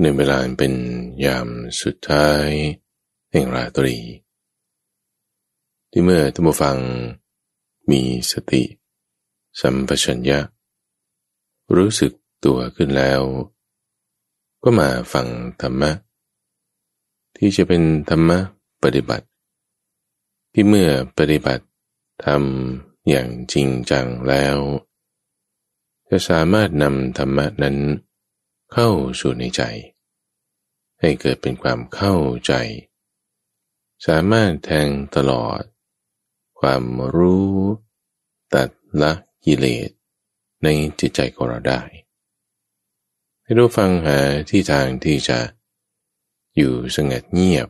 ในเวลาเป็นยามสุดท้ายแห่งราตรี ที่เมื่อท่านผู้ฟังมีสติ สัมปชัญญะ รู้สึกตัวขึ้นแล้ว ก็มาฟังธรรมะ ที่จะเป็นธรรมะปฏิบัติ ที่เมื่อปฏิบัติทำอย่างจริงจังแล้ว จะสามารถนำธรรมะนั้น เข้าสู่ในใจ ให้เกิดเป็นความเข้าใจ สามารถแทงตลอด ความรู้ ตัดละกิเลสในจิตใจของเราได้ ให้รู้ฟังหาที่ทางที่จะอยู่สงัดเงียบ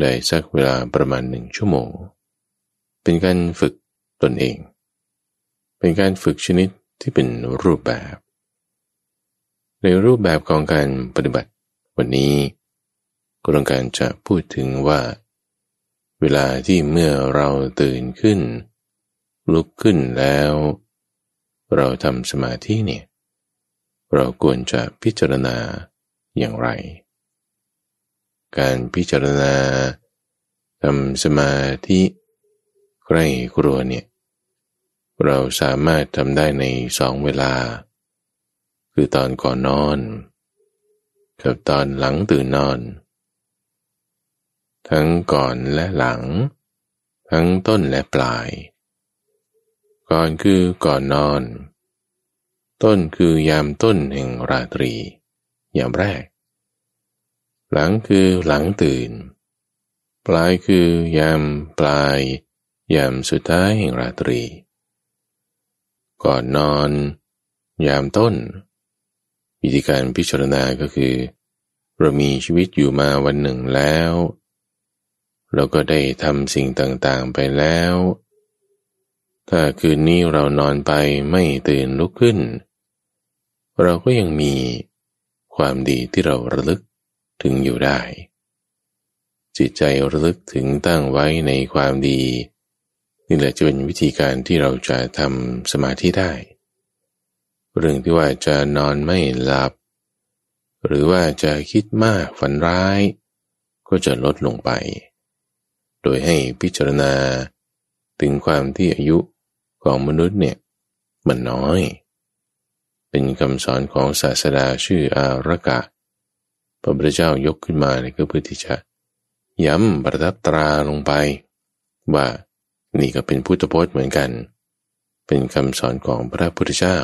ได้สักเวลาประมาณหนึ่งชั่วโมง เป็นการฝึกตนเอง เป็นการฝึกชนิดที่เป็นรูปแบบ ในรูปแบบของการปฏิบัติวันนี้ก็ต้องการจะพูดถึงว่า เวลาที่เมื่อเราตื่นขึ้น ลุกขึ้นแล้ว เราทำสมาธิเนี่ย เราควรจะพิจารณาอย่างไร การพิจารณาทำสมาธิใกล้ครัวเนี่ย เราสามารถทำได้ในสองเวลา คือตอนก่อนนอน กับตอนหลังตื่นนอน ทั้งก่อนและหลัง ทั้งต้นและปลาย ก่อนคือก่อนนอน ต้นคือยามต้นแห่งราตรี ยามแรก หลังคือหลังตื่น ปลายคือยามปลาย ยามสุดท้ายแห่งราตรีก่อนนอน ยามต้น วิธีการพิจารณาก็คือ เรามีชีวิตอยู่มาวันหนึ่งแล้ว เราก็ได้ทำสิ่งต่างๆไปแล้ว ถ้าคืนนี้เรานอนไปไม่ตื่นลุกขึ้น เราก็ยังมีความดีที่เราระลึกถึงอยู่ได้ จิตใจระลึกถึงตั้งไว้ในความดี นี่แหละจะเป็นวิธีการที่เราจะทำสมาธิได้ เรื่องที่ว่าจะนอนไม่หลับ หรือว่าจะคิดมากฝันร้าย ก็จะลดลงไป โดยให้พิจารณา ถึงความที่อายุของมนุษย์เนี่ยมันน้อย เป็นคำสอนของศาสดาชื่ออารกะ พระพุทธเจ้ายกขึ้นมาเนี่ยก็เพื่อที่จะย้ำประทับตราลงไป ว่านี่ก็เป็นพุทธพจน์เหมือนกัน เป็นคำสอนของพระพุทธเจ้า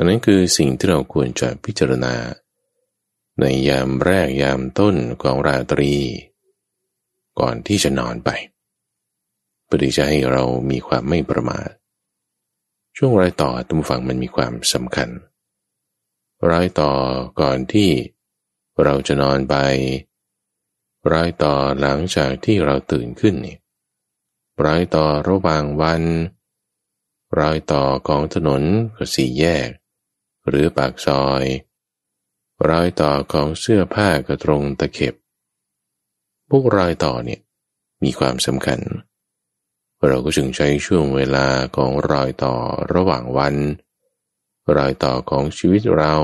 ดังนั้นคือสิ่งที่เราควรจะพิจารณา ในยามแรกยามต้นของราตรี ก่อนที่จะนอนไปเพื่อที่จะให้เรามีความไม่ประมาทช่วงรายต่อตุ้มฝังมันมีความสำคัญรายต่อก่อนที่เราจะนอนไปรายต่อหลังจากที่เราตื่นขึ้นนี่รายต่อระหว่างวันรายต่อของถนนก็สี่แยก หรือปากซอย รอยต่อของเสื้อผ้ากระตรงตะเข็บ พวกรอยต่อเนี่ยมีความสำคัญ เราก็จึงใช้ช่วงเวลาของรอยต่อระหว่างวัน รอยต่อของชีวิตเรา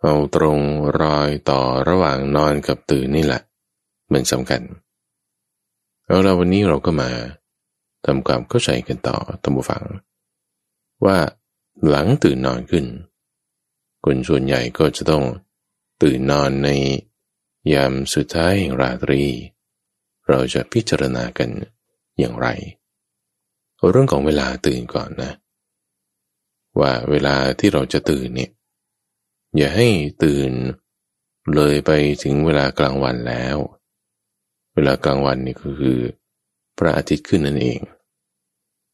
เอาตรงรอยต่อระหว่างนอนกับตื่นนี่แหละมันสำคัญเอาเราวันนี้เราก็มาทำความเข้าใจกันต่อตัมบูฟัง ว่าหลังตื่นนอนขึ้น คนส่วนใหญ่ก็จะต้องตื่นนอนในยามสุดท้ายแห่งราตรี เราจะพิจารณากันอย่างไร เรื่องของเวลาตื่นก่อนนะ ว่าเวลาที่เราจะตื่นเนี่ยอย่าให้ตื่นเลยไปถึงเวลากลางวันแล้ว เวลากลางวันนี่ก็คือพระอาทิตย์ขึ้นนั่นเอง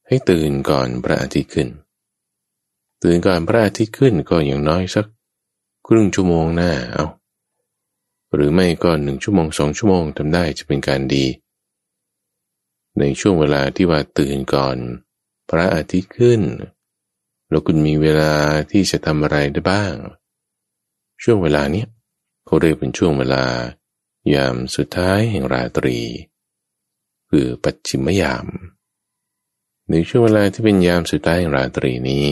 ให้ตื่นก่อนพระอาทิตย์ขึ้น ตื่นก่อนพระอาทิตย์ขึ้นก็อย่างน้อยสัก ครึ่งชั่วโมงหน้าเอาหรือไม่ก็หนึ่งชั่วโมงสองชั่วโมงทำได้จะเป็นการดี ในช่วงเวลาที่ว่าตื่นก่อน พระอาทิตย์ขึ้น แล้วคุณมีเวลาที่จะทำอะไรได้บ้าง ช่วงเวลาเนี้ยเขาเรียกเป็นช่วงเวลา ยามสุดท้ายแห่งราตรี คือปัจฉิมยาม ในช่วงเวลาที่เป็นยามสุดท้ายแห่งราตรีนี้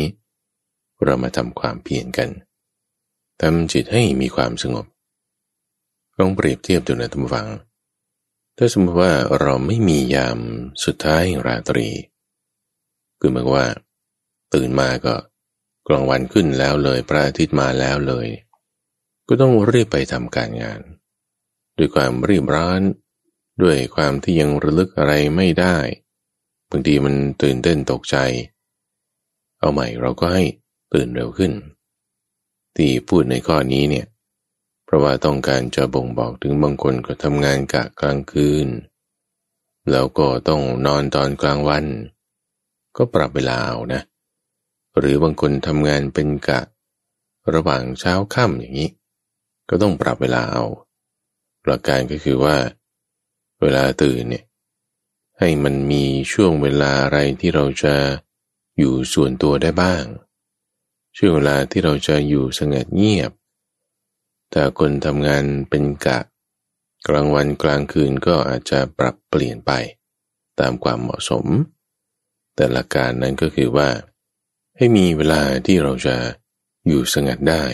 เรามาทำความเพียรกันทำจิตให้มีความสงบลองเปรียบเทียบดูนะท่านฟัง ถ้าสมมติว่าเราไม่มียามสุดท้ายราตรี คือหมายว่า ตื่นมาก็กลางวันขึ้นแล้วเลยพระอาทิตย์มาแล้วเลย ก็ต้องรีบไปทำการงาน ด้วยความรีบร้อน ด้วยความที่ยังระลึกอะไรไม่ได้บางทีมันตื่นเต้นตกใจ เอาใหม่เราก็ให้ ตื่นเร็วขึ้น ที่พูดในข้อนี้เนี่ยเพราะว่าต้องการจะบ่งบอกถึงบางคนก็ทำงานกะกลางคืน แล้วก็ต้องนอนตอนกลางวัน ก็ปรับเวลาเอานะ หรือบางคนทำงานเป็นกะ ระหว่างเช้าค่ำอย่างนี้ ก็ต้องปรับเวลาเอาหลักการก็คือว่า เวลาตื่นเนี่ยให้มันมีช่วงเวลาอะไรที่เราจะอยู่ส่วนตัวได้บ้าง ช่วงเวลาที่เราจะอยู่สงบเงียบ แต่คนทำงานเป็นกะ กลางวันกลางคืนก็อาจจะปรับเปลี่ยนไป ตามความเหมาะสม แต่ละการนั้นก็คือว่า ให้มีเวลาที่เราจะอยู่สงัดได้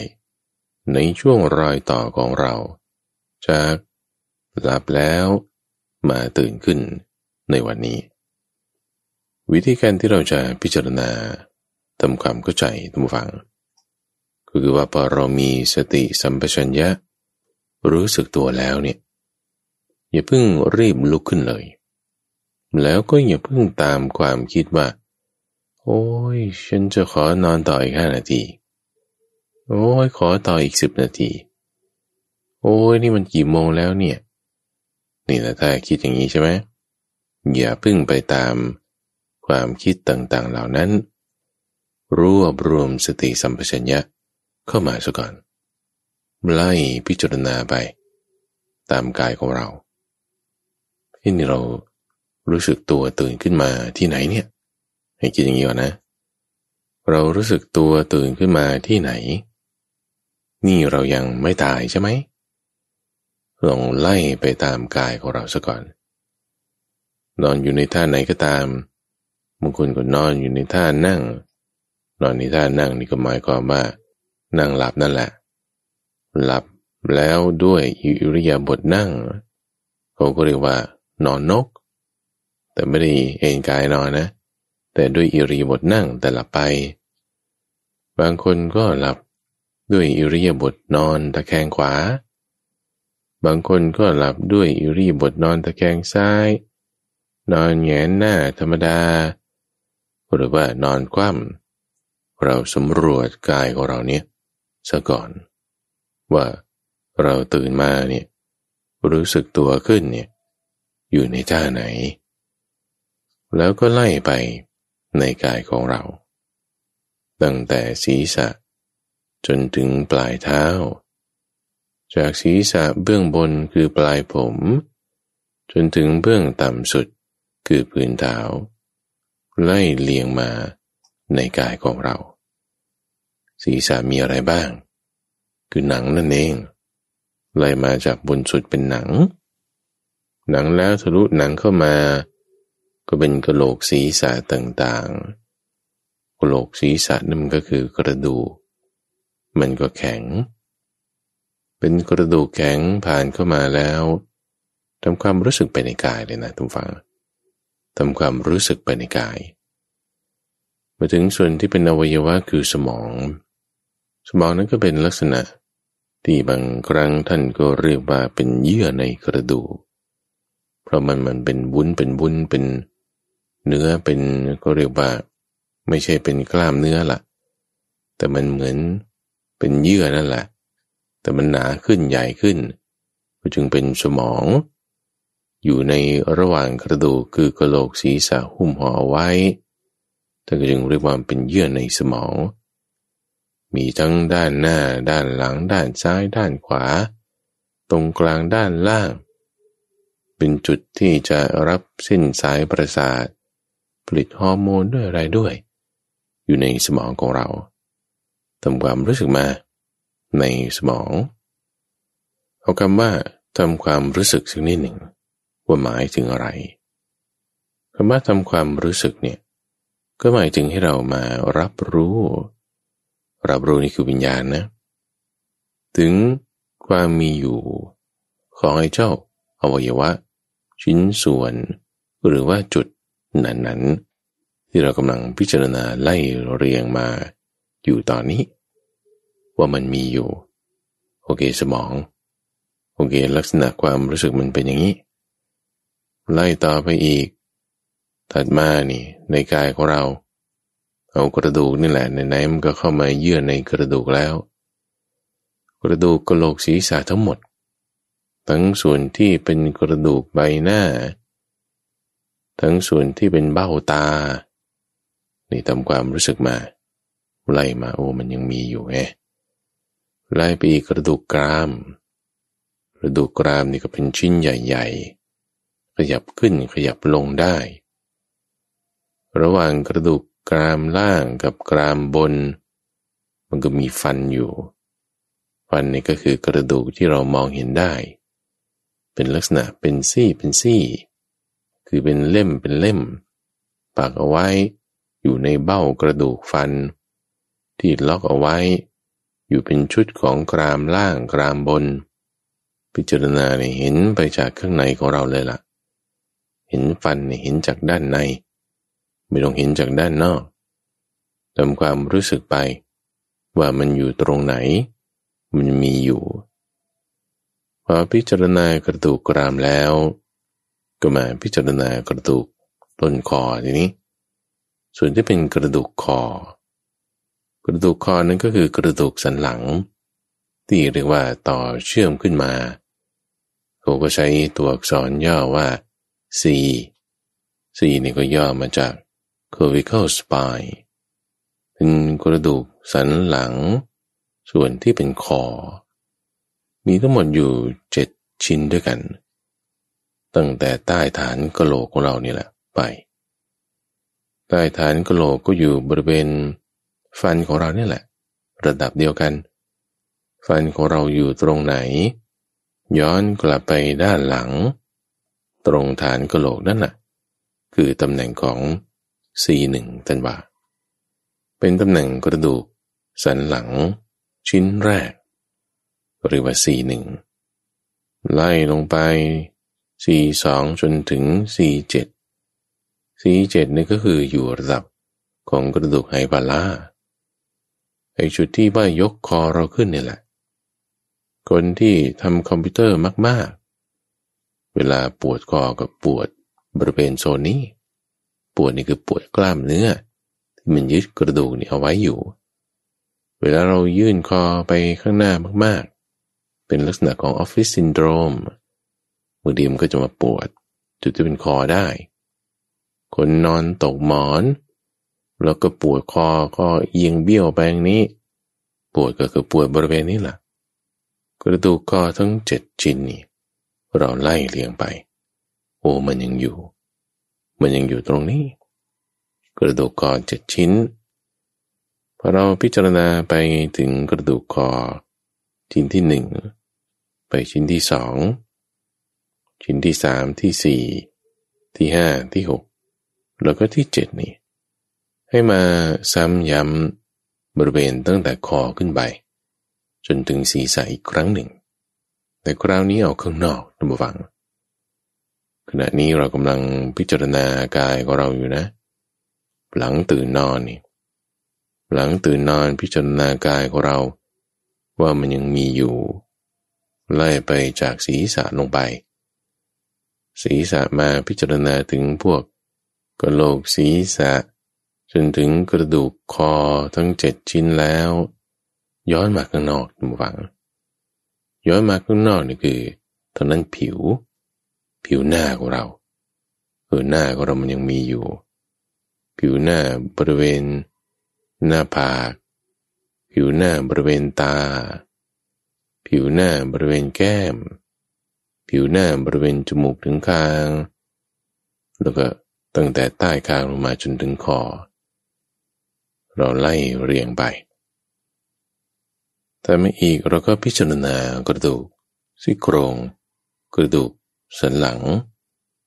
ในช่วงรอยต่อของเราจากหลับแล้วมาตื่นขึ้นในวันนี้ วิธีการที่เราจะพิจารณา ทำความเข้าใจทุกฝัง ก็คือว่าพอเรามีสติสัมปชัญญะ รู้สึกตัวแล้วเนี่ย อย่าเพิ่งรีบลุกขึ้นเลย แล้วก็อย่าเพิ่งตามความคิดว่า โอ้ย ฉันจะขอนอนต่ออีกห้านาที โอ้ยขอต่ออีกสิบนาที โอ้ยนี่มันกี่โมงแล้วเนี่ย นี่แหละถ้าคิดอย่างนี้ใช่ไหมอย่าเพึ่งไปตามความคิดต่างๆเหล่านั้น รวบรวมสติสัมปชัญญะเข้ามาซะก่อน ไล่พิจารณาไป ตามกายของเราที่นี่เรารู้สึกตัวตื่นขึ้นมาที่ไหนเนี่ย ให้คิดอย่างนี้ก่อนนะ เรารู้สึกตัวตื่นขึ้นมาที่ไหน นี่เรายังไม่ตายใช่ไหมลองไล่ไปตามกายของเราซะก่อน นอนอยู่ในท่าไหนก็ตามบางคนก็นอนอยู่ในท่านั่ง นอนในท่านั่งนี่ก็หมายความว่า นั่งหลับนั่นแหละ หลับแล้วด้วยอิริยาบถนั่งเขาก็เรียกว่า นอนนก แต่ไม่ได้เอนกายนอนนะ แต่ด้วยอิริยาบถนั่งแต่หลับไป บางคนก็หลับด้วยอิริยาบถนอนตะแคงขวา บางคนก็หลับด้วยอิริยาบถนอนตะแคงซ้าย นอนแงนหน้าธรรมดา หรือว่านอนคว่ำ เราสำรวจกายของเราเนี่ยซะก่อน ว่าเราตื่นมาเนี่ยรู้สึกตัวขึ้นเนี่ยอยู่ในท่าไหน แล้วก็ไล่ไปในกายของเรา ตั้งแต่ศีรษะ จนถึงปลายเท้า จากศีรษะเบื้องบนคือปลายผม จนถึงเบื้องต่ำสุดคือพื้นเท้าไล่เลียงมาในกายของเรา ศีรษะมีอะไรบ้าง คือหนังนั่นเองไล่มาจากบนสุดเป็นหนัง หนังแล้วทะลุหนังเข้ามา ก็เป็นกระโหลกศีรษะต่างๆ กระโหลกศีรษะนั่นมันก็คือกระดูกมันก็แข็ง เป็นกระดูกแข็งผ่านเข้ามาแล้วทำความรู้สึกไปในกายเลยนะทุกฝังทำความรู้สึกไปในกาย มาถึงส่วนที่เป็นอวัยวะคือสมอง สมองนั้นก็เป็นลักษณะที่บางครั้งท่านก็เรียกว่าเป็นเยื่อในกระดูก เพราะมันมันเป็นวุ้นเป็นวุ้นเป็นเนื้อเป็นก็เรียกว่า ไม่ใช่เป็นกล้ามเนื้อละแต่มันเหมือนเป็นเยื่อนั่นแหละ แต่มันหนาขึ้นใหญ่ขึ้น ก็จึงเป็นสมอง อยู่ในระหว่างกระดูกคือกระโหลกศีรษะหุ้มห่อไว้ท่านก็จึงเรียกว่าเป็นเยื่อในสมอง มีทั้งด้านหน้า ด้านหลัง ด้านซ้าย ด้านขวา ตรงกลางด้านล่าง เป็นจุดที่จะรับเส้นสายประสาท ผลิตฮอร์โมนด้วยอะไรด้วย อยู่ในสมองของเราทำความรู้สึกมา ในสมอง เอาคำว่าทำความรู้สึกสักนิดหนึ่ง ว่าหมายถึงอะไรคำว่าทำความรู้สึกเนี่ยก็หมายถึงให้เรามารับรู้ รับรู้นี่คือวิญญาณนะ ถึงความมีอยู่ของไอ้เจ้าอวัยวะ ชิ้นส่วน หรือว่าจุดนั้นๆ ที่เรากำลังพิจารณาไล่เรียงมาอยู่ตอนนี้ ว่ามันมีอยู่ โอเคสมอง โอเค ลักษณะความรู้สึกมันเป็นอย่างนี้ ไล่ต่อไปอีก ถัดมานี่ในกายของเรา เอากระดูกนี่แหละในไหนมันก็เข้ามาเยื่อในกระดูกแล้ว กระดูกกระโหลกศีรษะทั้งหมด ทั้งส่วนที่เป็นกระดูกใบหน้า ทั้งส่วนที่เป็นเบ้าตา นี่ทำความรู้สึกมา ไล่มาโอ้มันยังมีอยู่ไงไล่ไปอีกกระดูกกราม กระดูกกรามนี่ก็เป็นชิ้นใหญ่ๆ ขยับขึ้นขยับลงได้ ระหว่างกระดูก กรามล่างกับกรามบน มันก็มีฟันอยู่ ฟันนี่ก็คือกระดูกที่เรามองเห็นได้ เป็นลักษณะเป็นซี่เป็นซี่ คือเป็นเล่มเป็นเล่มปักเอาไว้อยู่ในเบ้ากระดูกฟัน ที่ล็อกเอาไว้ อยู่เป็นชุดของกรามล่างกรามบน พิจารณาเนี่ยเห็นไปจากข้างในของเราเลยละ่ะ เห็นฟันเนี่ยเห็นจากด้านใน ไม่ต้องเห็นจากด้านนอกทำความรู้สึกไป ว่ามันอยู่ตรงไหน มันมีอยู่พอพิจารณากระดูกกรามแล้ว ก็มาพิจารณากระดูกต้นคอทีนี้ ส่วนที่เป็นกระดูกคอ กระดูกคอนั้นก็คือกระดูกสันหลัง ที่เรียกว่าต่อเชื่อมขึ้นมาเขาก็ใช้ตัวอักษรย่อว่า C C นี่ก็ย่อมาจาก cervical spine เป็นกระดูกสันหลัง ส่วนที่เป็นคอ มีทั้งหมดอยู่เจ็ดชิ้นด้วยกัน ตั้งแต่ใต้ฐานกะโหลกของเรานี่แหละไป ใต้ฐานกะโหลกก็อยู่บริเวณฟันของเราเนี่ยแหละ ระดับเดียวกัน ฟันของเราอยู่ตรงไหน ย้อนกลับไปด้านหลัง ตรงฐานกะโหลกนั่นแหละคือตำแหน่งของ C1 ตันว่าเป็นตำแหน่งกระดูกสันหลัง ชิ้นแรกเรียกว่าสี่หนึ่งไล่ลงไปสี่สองจนถึงสี่เจ็ดสี่เจ็ดนี่ก็คืออยู่ระดับของกระดูกไฮบาลาไอจุดที่ว่ายกคอเราขึ้นนี่แหละ คนที่ทำคอมพิวเตอร์มาก ๆ เวลาปวดคอกับปวดบริเวณโซนนี้ ปวดนี่คือปวดกล้ามเนื้อที่มันยึดกระดูกนี่เอาไว้อยู่ เวลาเรายื่นคอไปข้างหน้ามากๆ เป็นลักษณะของออฟฟิศซินโดรมบางทีมันก็จะมาปวด จุดที่เป็นคอได้ คนนอนตกหมอน แล้วก็ปวดคอก็เอียงเบี้ยวไปอย่างนี้ ปวดก็คือปวดบริเวณนี้แหละกระดูกคอทั้งเจ็ดชิ้นนี่เราไล่เลียงไป โอ้มันยังอยู่ มันยังอยู่ตรงนี้ กระดูกคอเจ็ดชิ้นพอเราพิจารณาไปถึงกระดูกคอชิ้นที่หนึ่งไปชิ้นที่สองชิ้นที่สามที่สี่ที่ห้าที่หกแล้วก็ที่เจ็ดนี่ ให้มาซ้ำย้ำบริเวณตั้งแต่คอขึ้นไป จนถึงศีรษะอีกครั้งหนึ่ง แต่คราวนี้ออกข้างนอกท่านผู้ฟัง ขณะนี้เรากำลังพิจารณากายของเราอยู่นะ หลังตื่นนอนนี่หลังตื่นนอนพิจารณากายของเรา ว่ามันยังมีอยู่ไล่ไปจากศีรษะลงไป ศีรษะมาพิจารณาถึงพวกกระโหลกศีรษะ จนถึงกระดูกคอทั้งเจ็ดชิ้นแล้ว ย้อนมาข้างนอกดูฟัง ย้อนมาข้างนอกนี่คือตอนนั้นผิว ผิวหน้าของเราเออหน้าของเรามันยังมีอยู่ ผิวหน้าบริเวณ หน้าผาก ผิวหน้าบริเวณตา ผิวหน้าบริเวณแก้ม ผิวหน้าบริเวณจมูกถึงคาง แล้วก็ตั้งแต่ใต้คางลงมาจนถึงคอ เราไล่เรียงไปแต่ไม่อีกเราก็พิจารณากระดูกซี่โครง กระดูก สันหลัง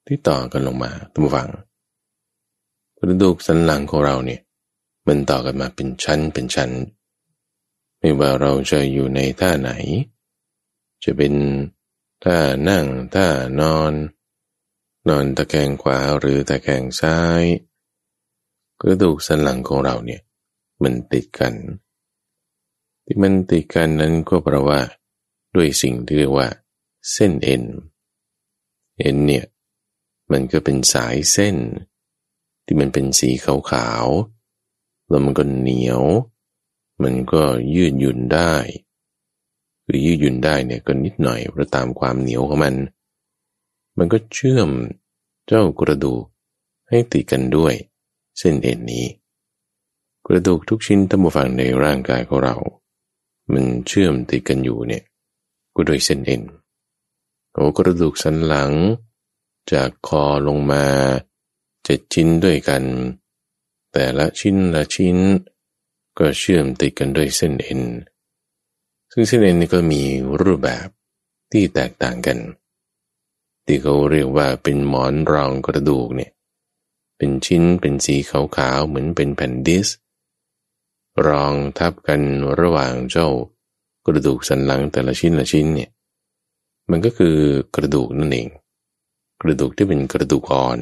ที่ต่อกันลงมาตั้งฟัง กระดูกสันหลังของเราเนี่ยมันต่อกันมาเป็นชั้นเป็นชั้น ไม่ว่าเราจะอยู่ในท่าไหน จะเป็นท่านั่งท่านอน นอนตะแคงขวาหรือตะแคงซ้าย กระดูกสันหลังของเราเนี่ยมันติดกัน ที่มันติดกันนั้นก็เพราะว่า ด้วยสิ่งที่เรียกว่า เส้นเอ็นเเอ็นเนี่ยมันก็เป็นสายเส้น ที่มันเป็นสีขาวๆแล้วมันก็เหนียว มันก็ยืดหยุ่นได้ คือยืดหยุ่นได้เนี่ยก็นิดหน่อยเพราะตามความเหนียวของมัน มันก็เชื่อมเจ้ากระดูกให้ติดกันด้วย เส้นเอ็นนี้ กระดูกทุกชิ้นทั้งหมดฝั่งในร่างกายของเรา มันเชื่อมติดกันอยู่เนี่ยก็โดยเส้นเอ็น โอกระดูกสันหลัง จากคอลงมาเจ็ดชิ้นด้วยกัน แต่ละชิ้นละชิ้น ก็เชื่อมติดกันด้วยเส้นเอ็น ซึ่งเส้นเอ็นนี่ก็มีรูปแบบที่แตกต่างกัน ที่เขาเรียกว่าเป็นหมอนรองกระดูกเนี่ยเป็นชิ้นเป็นสีขาวๆเหมือนเป็นแผ่นดิส รองทับกันระหว่างเจ้ากระดูกสันหลังแต่ละชิ้นละชิ้นเนี่ย มันก็คือกระดูกนั่นเอง กระดูกที่เป็นกระดูกอ่อน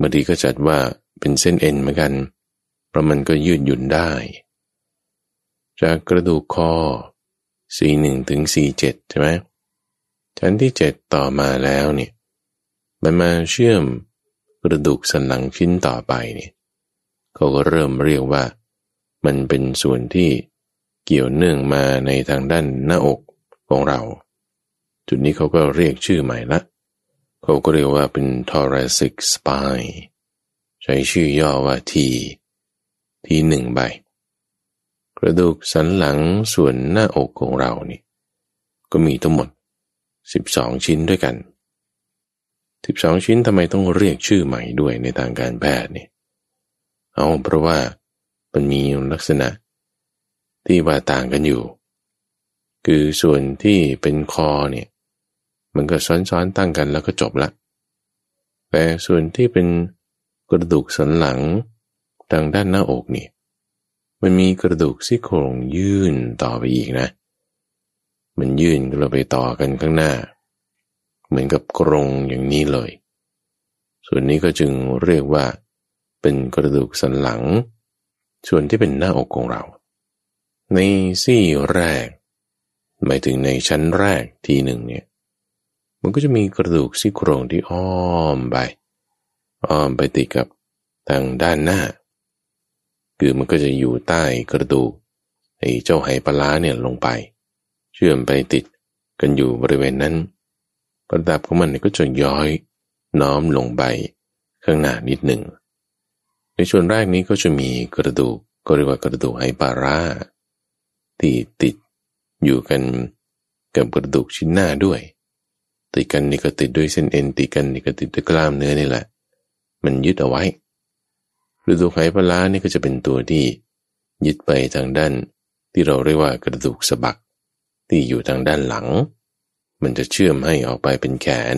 บางทีก็จัดว่าเป็นเส้นเอ็นเหมือนกัน เพราะมันก็ยืดหยุ่นได้ จากกระดูกคอสี่หนึ่งถึงสี่เจ็ดใช่ไหมชั้นที่เจ็ดต่อมาแล้วเนี่ยมันมาเชื่อมกระดูกสันหลังชิ้นต่อไปเนี่ยเขาก็เริ่มเรียกว่า มันเป็นส่วนที่เกี่ยวเนื่องมาในทางด้านหน้าอกของเรา จุดนี้เขาก็เรียกชื่อใหม่ละเขาก็เรียกว่าเป็น thoracic spine ใช้ชื่อย่อว่าทีทีหนึ่งใบ กระดูกสันหลังส่วนหน้าอกของเรานี่ก็มีทั้งหมด 12 ชิ้นด้วยกัน 12 ชิ้นทำไมต้องเรียกชื่อใหม่ด้วยในทางการแพทย์นี่เอาเพราะว่ามันมีลักษณะที่ว่าต่างกันอยู่ คือส่วนที่เป็นคอเนี่ย มันก็ซ้อนๆตั้งกันแล้วก็จบละ แต่ส่วนที่เป็นกระดูกสันหลังทางด้านหน้าอกนี่ มันมีกระดูกซี่โครงยื่นต่อไปอีกนะ มันยื่นเราไปต่อกันข้างหน้า เหมือนกับกรงอย่างนี้เลย ส่วนนี้ก็จึงเรียกว่า เป็นกระดูกสันหลัง ส่วนที่เป็นหน้าอกของเรา ในซี่แรก หมายถึงในชั้นแรกทีหนึ่งเนี่ย มันก็จะมีกระดูกซี่โครงที่อ้อมไป อ้อมไปติดกับทางด้านหน้า คือมันก็จะอยู่ใต้กระดูกไอ้เจ้าไหปลาเนี่ยลงไป เชื่อมไปติดกันอยู่บริเวณนั้นระดับของมันก็จะย้อยน้อมลงไปข้างหน้านิดหนึ่ง ในส่วนแรกนี้ก็จะมีกระดูกก็เรียกว่ากระดูกไหปลาร่าที่ติดอยู่กันกับกระดูกชิ้นหน้าด้วย ติดกันนี่ก็ติดด้วยเส้นเอ็นติดกันนี่ก็ติดด้วยกล้ามเนื้อนี่แหละ มันยึดเอาไว้ฤดูไขปลานี่ก็จะเป็นตัวที่ ยึดไปทางด้าน ที่เราเรียกว่ากระดูกสะบัก ที่อยู่ทางด้านหลัง มันจะเชื่อมให้ออกไปเป็นแขน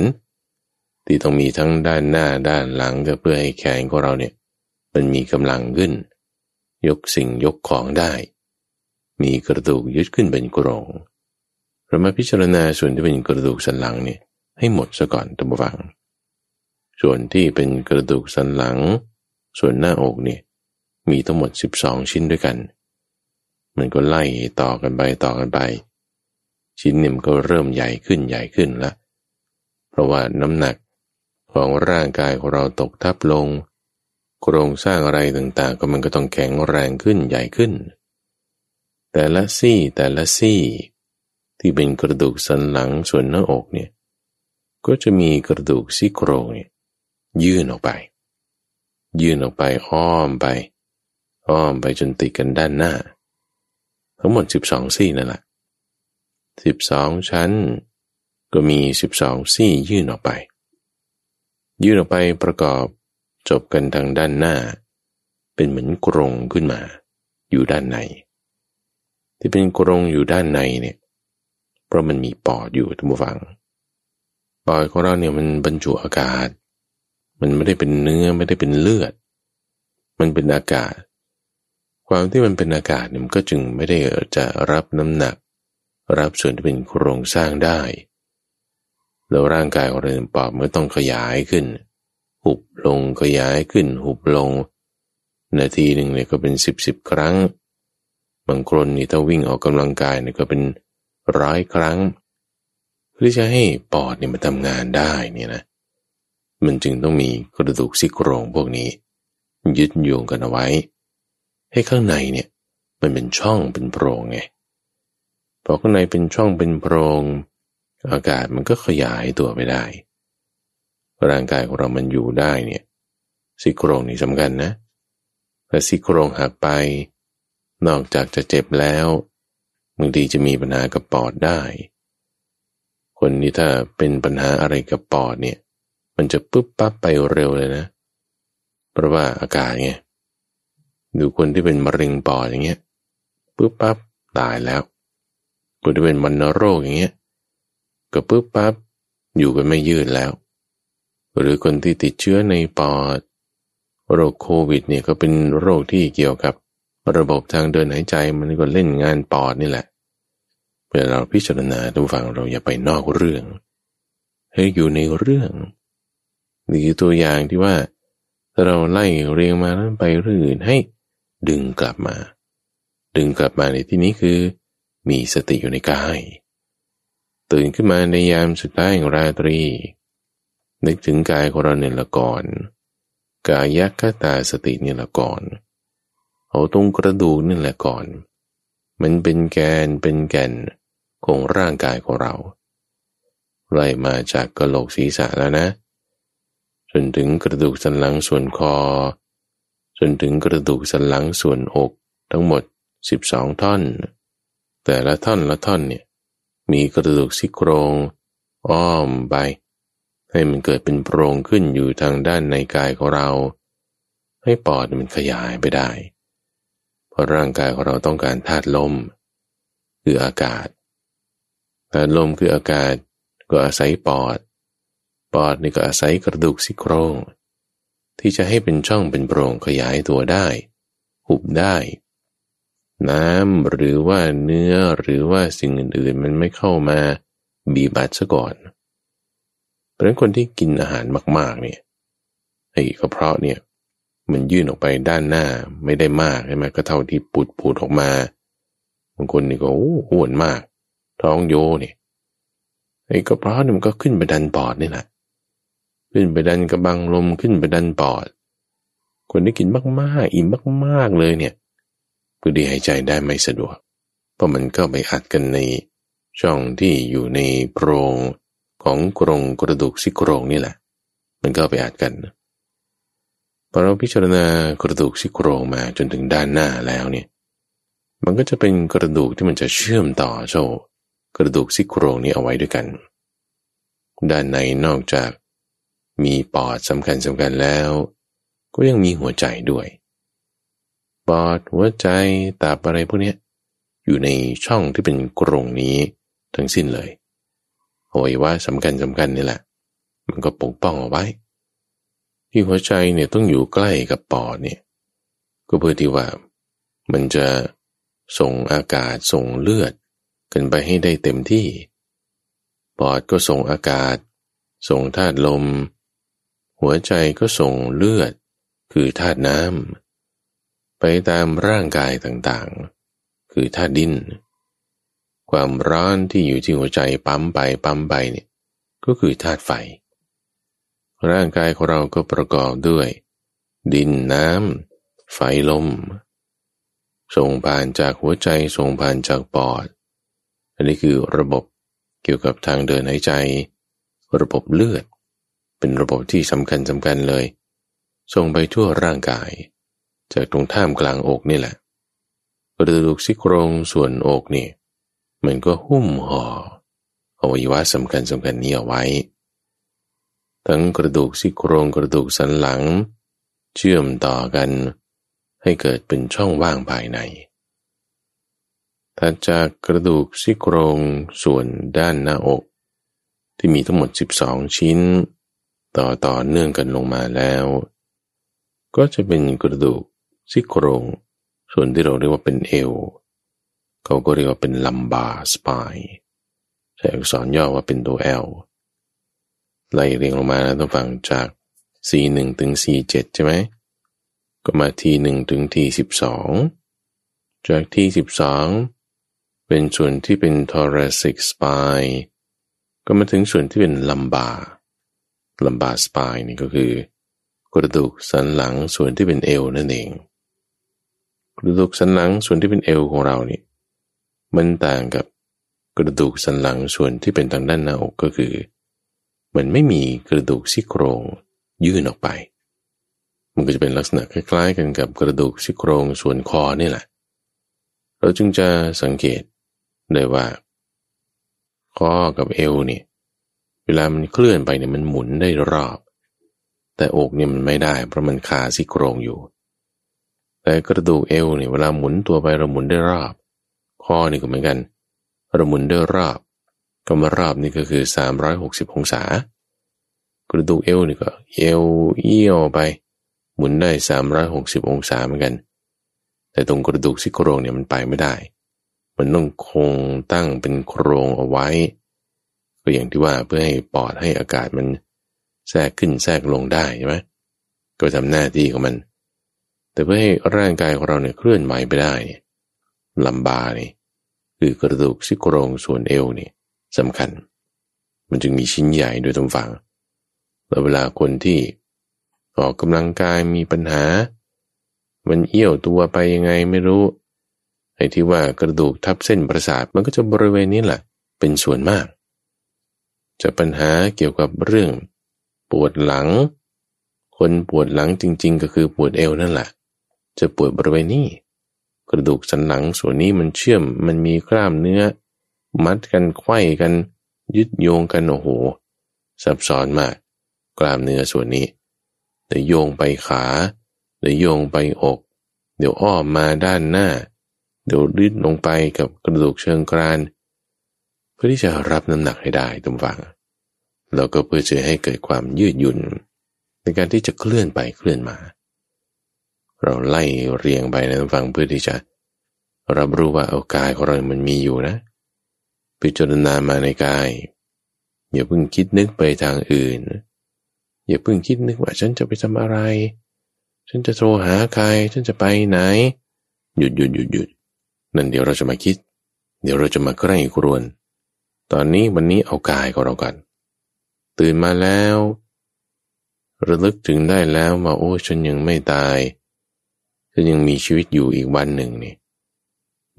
ที่ต้องมีทั้งด้านหน้าด้านหลังก็เพื่อให้แขนของเราเนี่ย มันมีกำลังขึ้น ยกสิ่งยกของได้ มีกระดูกยึดขึ้นเป็นกรง เรามาพิจารณาส่วนที่เป็นกระดูกสันหลังเนี่ยให้หมดซะก่อนตัมฟัง ส่วนที่เป็นกระดูกสันหลัง ส่วนหน้าอกเนี่ยมีทั้งหมด 12 ชิ้นด้วยกัน มันก็ไล่ต่อกันไปต่อกันไป ชิ้นเนี่ยมันก็เริ่มใหญ่ขึ้นใหญ่ขึ้นละ เพราะว่าน้ำหนักของร่างกายของเราตกทับลง โครงสร้างอะไรต่างๆ ก็มันก็ต้องแข็งแรงขึ้นใหญ่ขึ้น แต่ละซี่แต่ละซี่ ที่เป็นกระดูกสันหลังส่วนหน้าอกเนี่ยก็จะมีกระดูกซี่โครงเนี่ยยื่นออกไป ยื่นออกไปอ้อมไป อ้อมไปจนติดกันด้านหน้า ทั้งหมดสิบสองซี่นั่นแหละสิบสองชั้น ก็มีสิบสองซี่ยื่นออกไป ยื่นออกไปประกอบจบกันทางด้านหน้า เป็นเหมือนกรงขึ้นมา อยู่ด้านใน ที่เป็นกรงอยู่ด้านในเนี่ย เพราะมันมีปอดอยู่ทุกฝัง ปอดของเราเนี่ยมันบรรจุอากาศ มันไม่ได้เป็นเนื้อไม่ได้เป็นเลือด มันเป็นอากาศ ความที่มันเป็นอากาศเนี่ยมันก็จึงไม่ได้จะรับน้ำหนัก รับส่วนที่เป็นโครงสร้างได้ แล้วร่างกายของเราปอดมันต้องขยายขึ้น หุบลงขยายขึ้น หุบลง นาทีหนึ่งเนี่ยก็เป็นสิบสิบครั้งบางคนนี่ถ้าวิ่งออกกำลังกายเนี่ยก็เป็น ร้อยครั้งเพื่อจะให้ปอดเนี่ยมันทำงานได้เนี่ยนะมันจึงต้องมีกระดูกซี่โครงพวกนี้ ยึดโยงกันเอาไว้ ให้ข้างในเนี่ยมันเป็นช่องเป็นโพรงไงพอข้างในเป็นช่องเป็นโพรงอากาศมันก็ขยายตัวไปได้ ร่างกายของเรามันอยู่ได้เนี่ยซี่โครงนี่สำคัญนะถ้าซี่โครงหักไป นอกจากจะเจ็บแล้ว บางทีจะมีปัญหากับปอดได้ คนนี้ถ้าเป็นปัญหาอะไรกับปอดเนี่ย มันจะปุ๊บปั๊บไปเร็วเลยนะ เพราะว่าอากาศไงดูคนที่เป็นมะเร็งปอดอย่างเงี้ยปุ๊บปั๊บตายแล้ว คนที่เป็นมันโรคอย่างเงี้ยก็ปุ๊บปั๊บอยู่กันไม่ยืดแล้ว หรือคนที่ติดเชื้อในปอด โรคโควิดเนี่ยก็เป็นโรคที่เกี่ยวกับระบบทางเดินหายใจมันก็เล่นงานปอดนี่แหละ เมื่อเราพิจารณาทุกฝั่งเราอย่าไปนอกเรื่อง ให้อยู่ในเรื่องนี่คือตัวอย่างที่ว่าถ้าเราไล่เรียงมาแล้วไปเรื่องอื่นให้ดึงกลับมา ดึงกลับมาในที่นี้คือ มีสติอยู่ในกาย ตื่นขึ้นมาในยามสุดท้ายของราตรี นึกถึงกายของเราเนี่ยละก่อนกายักตาสติเนี่ยละก่อนเอาตรงกระดูกนี่แหละก่อน มันเป็นแกนเป็นแก่น ของร่างกายของเราไล่มาจากกระโหลกศีรษะแล้วนะ จนถึงกระดูกสันหลังส่วนคอ จนถึงกระดูกสันหลังส่วนอกทั้งหมด 12 ท่อน แต่ละท่อนละท่อนเนี่ยมีกระดูกซี่โครงอ้อมไป ให้มันเกิดเป็นโพรงขึ้นอยู่ทางด้านในกายของเรา ให้ปอดมันขยายไปได้ เพราะร่างกายของเราต้องการธาตุลม คืออากาศ ธาตุลมคืออากาศก็อาศัยปอด ปอดนี่ก็อาศัยกระดูกซี่โครง ที่จะให้เป็นช่องเป็นโปร่งขยายตัวได้ หุบได้ น้ำหรือว่าเนื้อหรือว่าสิ่งอื่นๆ มันไม่เข้ามาบีบัดซะก่อนเพราะฉะนั้นคนที่กินอาหารมากๆเนี่ยไอ้กระเพาะเนี่ยมันยื่นออกไปด้านหน้าไม่ได้มากใช่ไหมก็เท่าที่ปุดปูดออกมาบางคนนี่ก็อ้ห้วนมาก ท้องโยเนี่ยไอ้กระเพาะนี่มันก็ขึ้นไปดันปอดนี่แหละขึ้นไปดันกระบังลมขึ้นไปดันปอด คนที่กินมากๆ อิ่มมากๆเลยเนี่ยก็ดีหายใจได้ไม่สะดวก เพราะมันก็ไปอัดกันในช่องที่อยู่ในโพรงของกรงกระดูกซี่โครงนี่แหละ มันก็ไปอัดกันพอเราพิจารณากระดูกซี่โครงมาจนถึงด้านหน้าแล้วเนี่ย มันก็จะเป็นกระดูกที่มันจะเชื่อมต่อโซ่ กระดูกซี่โครงนี้เอาไว้ด้วยกัน ด้านในนอกจากมีปอดสำคัญสำคัญแล้ว ก็ยังมีหัวใจด้วย ปอดหัวใจตาอะไรพวกนี้อยู่ในช่องที่เป็นกรงนี้ทั้งสิ้นเลยอวัยวะสำคัญสำคัญนี่แหละ มันก็ปกป้องเอาไว้ ที่หัวใจเนี่ยต้องอยู่ใกล้กับปอดเนี่ย ก็เพื่อที่ว่ามันจะส่งอากาศส่งเลือด กันไปให้ได้เต็มที่ ปอดก็ส่งอากาศ ส่งธาตุลม หัวใจก็ส่งเลือด คือธาตุน้ำไปตามร่างกายต่างๆ คือธาตุดิน ความร้อนที่อยู่ที่หัวใจปั๊มไปปั๊มไปเนี่ยก็คือธาตุไฟ ร่างกายของเราก็ประกอบด้วย ดินน้ำไฟลมส่งผ่านจากหัวใจส่งผ่านจากปอด อันนี้คือระบบเกี่ยวกับทางเดินหายใจ ระบบเลือด เป็นระบบที่สำคัญสำคัญเลยส่งไปทั่วร่างกาย จากตรงท่ามกลางอกนี่แหละกระดูกซี่โครงส่วนอกนี่มันก็หุ้มห่ออวัยวะสำคัญสำคัญนี้เอาไว้ ทั้งกระดูกซี่โครงกระดูกสันหลัง เชื่อมต่อกัน ให้เกิดเป็นช่องว่างภายใน ถัดจากกระดูกซี่โครงส่วนด้านหน้าอก ที่มีทั้งหมด 12 ชิ้น ต่อต่อเนื่องกันลงมาแล้ว ก็จะเป็นกระดูกซี่โครง ส่วนที่เราเรียกว่าเป็นเอว เขาก็เรียกว่าเป็นลัมบาสปายใช้อักษรย่อว่าเป็นตัว L ไล่เรียงลงมานะต้องฟังจาก C1 ถึง C7 ใช่ไหม ก็มา T1 ถึง T12 จาก T12 เป็นส่วนที่เป็น thoracic spine ก็มาถึงส่วนที่เป็นลัมบาลัมบาสปายนี่ก็คือกระดูกสันหลังส่วนที่เป็นเอวนั่นเอง กระดูกสันหลังส่วนที่เป็นเอวของเรานี่มันต่างกับกระดูกสันหลังส่วนที่เป็นทางด้านหน้าอกก็คือ มันไม่มีกระดูกซี่โครงยื่นออกไป มันก็จะเป็นลักษณะคล้ายๆ กันกับกระดูกซี่โครงส่วนคอนี่แหละ เราจึงจะสังเกต ได้ว่าคอกับเอวเนี่ยเวลามันเคลื่อนไปเนี่ยมันหมุนได้รอบ แต่อกเนี่ยมันไม่ได้ เพราะมันคาซี่โครงอยู่ แต่กระดูกเอวเนี่ยเวลาหมุนตัวไปเราหมุนได้รอบคอนี่ก็เหมือนกันเราหมุนได้รอบก็มารอบนี่ก็คือ 360 องศา กระดูกเอวนี่ก็เอวเอี้ยวไป หมุนได้ 360 องศาเหมือนกัน แต่ตรงกระดูกซี่โครงเนี่ยมันไปไม่ได้ มันต้องคงตั้งเป็นโครงเอาไว้ ก็อย่างที่ว่าเพื่อให้ปอดให้อากาศมันแทรกขึ้นแทรกลงได้ใช่ไหมก็ทำหน้าที่ของมัน แต่เพื่อให้ร่างกายของเราเนี่ยเคลื่อนไหวไปได้ลำบานี่คือกระดูกซี่โครงส่วนเอวนี่สำคัญ มันจึงมีชิ้นใหญ่โดยตรงฝั่งแล้วเวลาคนที่ออกกำลังกายมีปัญหา มันเอี้ยวตัวไปยังไงไม่รู้ ไอ้ที่ว่ากระดูกทับเส้นประสาทมันก็จะบริเวณนี้แหละ เป็นส่วนมาก จะปัญหาเกี่ยวกับเรื่อง ปวดหลัง คนปวดหลังจริง ๆ ก็คือปวดเอวนั่นแหละ จะปวดบริเวณนี้ กระดูกสันหลังส่วนนี้มันเชื่อมมันมีกล้ามเนื้อ มัดกันไขว้กัน ยึดโยงกันโอ้โหซับซ้อนมาก กล้ามเนื้อส่วนนี้เดี๋ยวโยงไปขาเดี๋ยวโยงไปอก เดี๋ยวอ้อมมาด้านหน้า เดี๋ยวดึดลงไปกับกระดูกเชิงกราน เพื่อที่จะรับน้ำหนักให้ได้ตรงฝังแล้วก็เพื่อจะให้เกิดความยืดหยุ่น ในการที่จะเคลื่อนไปเคลื่อนมา เราไล่เรียงไปในะฟังเพื่อที่จะรับรู้ว่าเอากายของเรา มันมีอยู่นะ พิจารณามาในกาย อย่าเพิ่งคิดนึกไปทางอื่น อย่าเพิ่งคิดนึกว่าฉันจะไปทำอะไร ฉันจะโทรหาใคร ฉันจะไปไหน หยุดหยุดหยุดหยุด นั่นเดี๋ยวเราจะมาคิด เดี๋ยวเราจะมาใกล้ครวน ตอนนี้วันนี้เอากายของเราก่อนตื่นมาแล้ว ระลึกถึงได้แล้วว่าโอ้ฉันยังไม่ตายจะยังมีชีวิตอยู่อีกวันหนึ่งนี่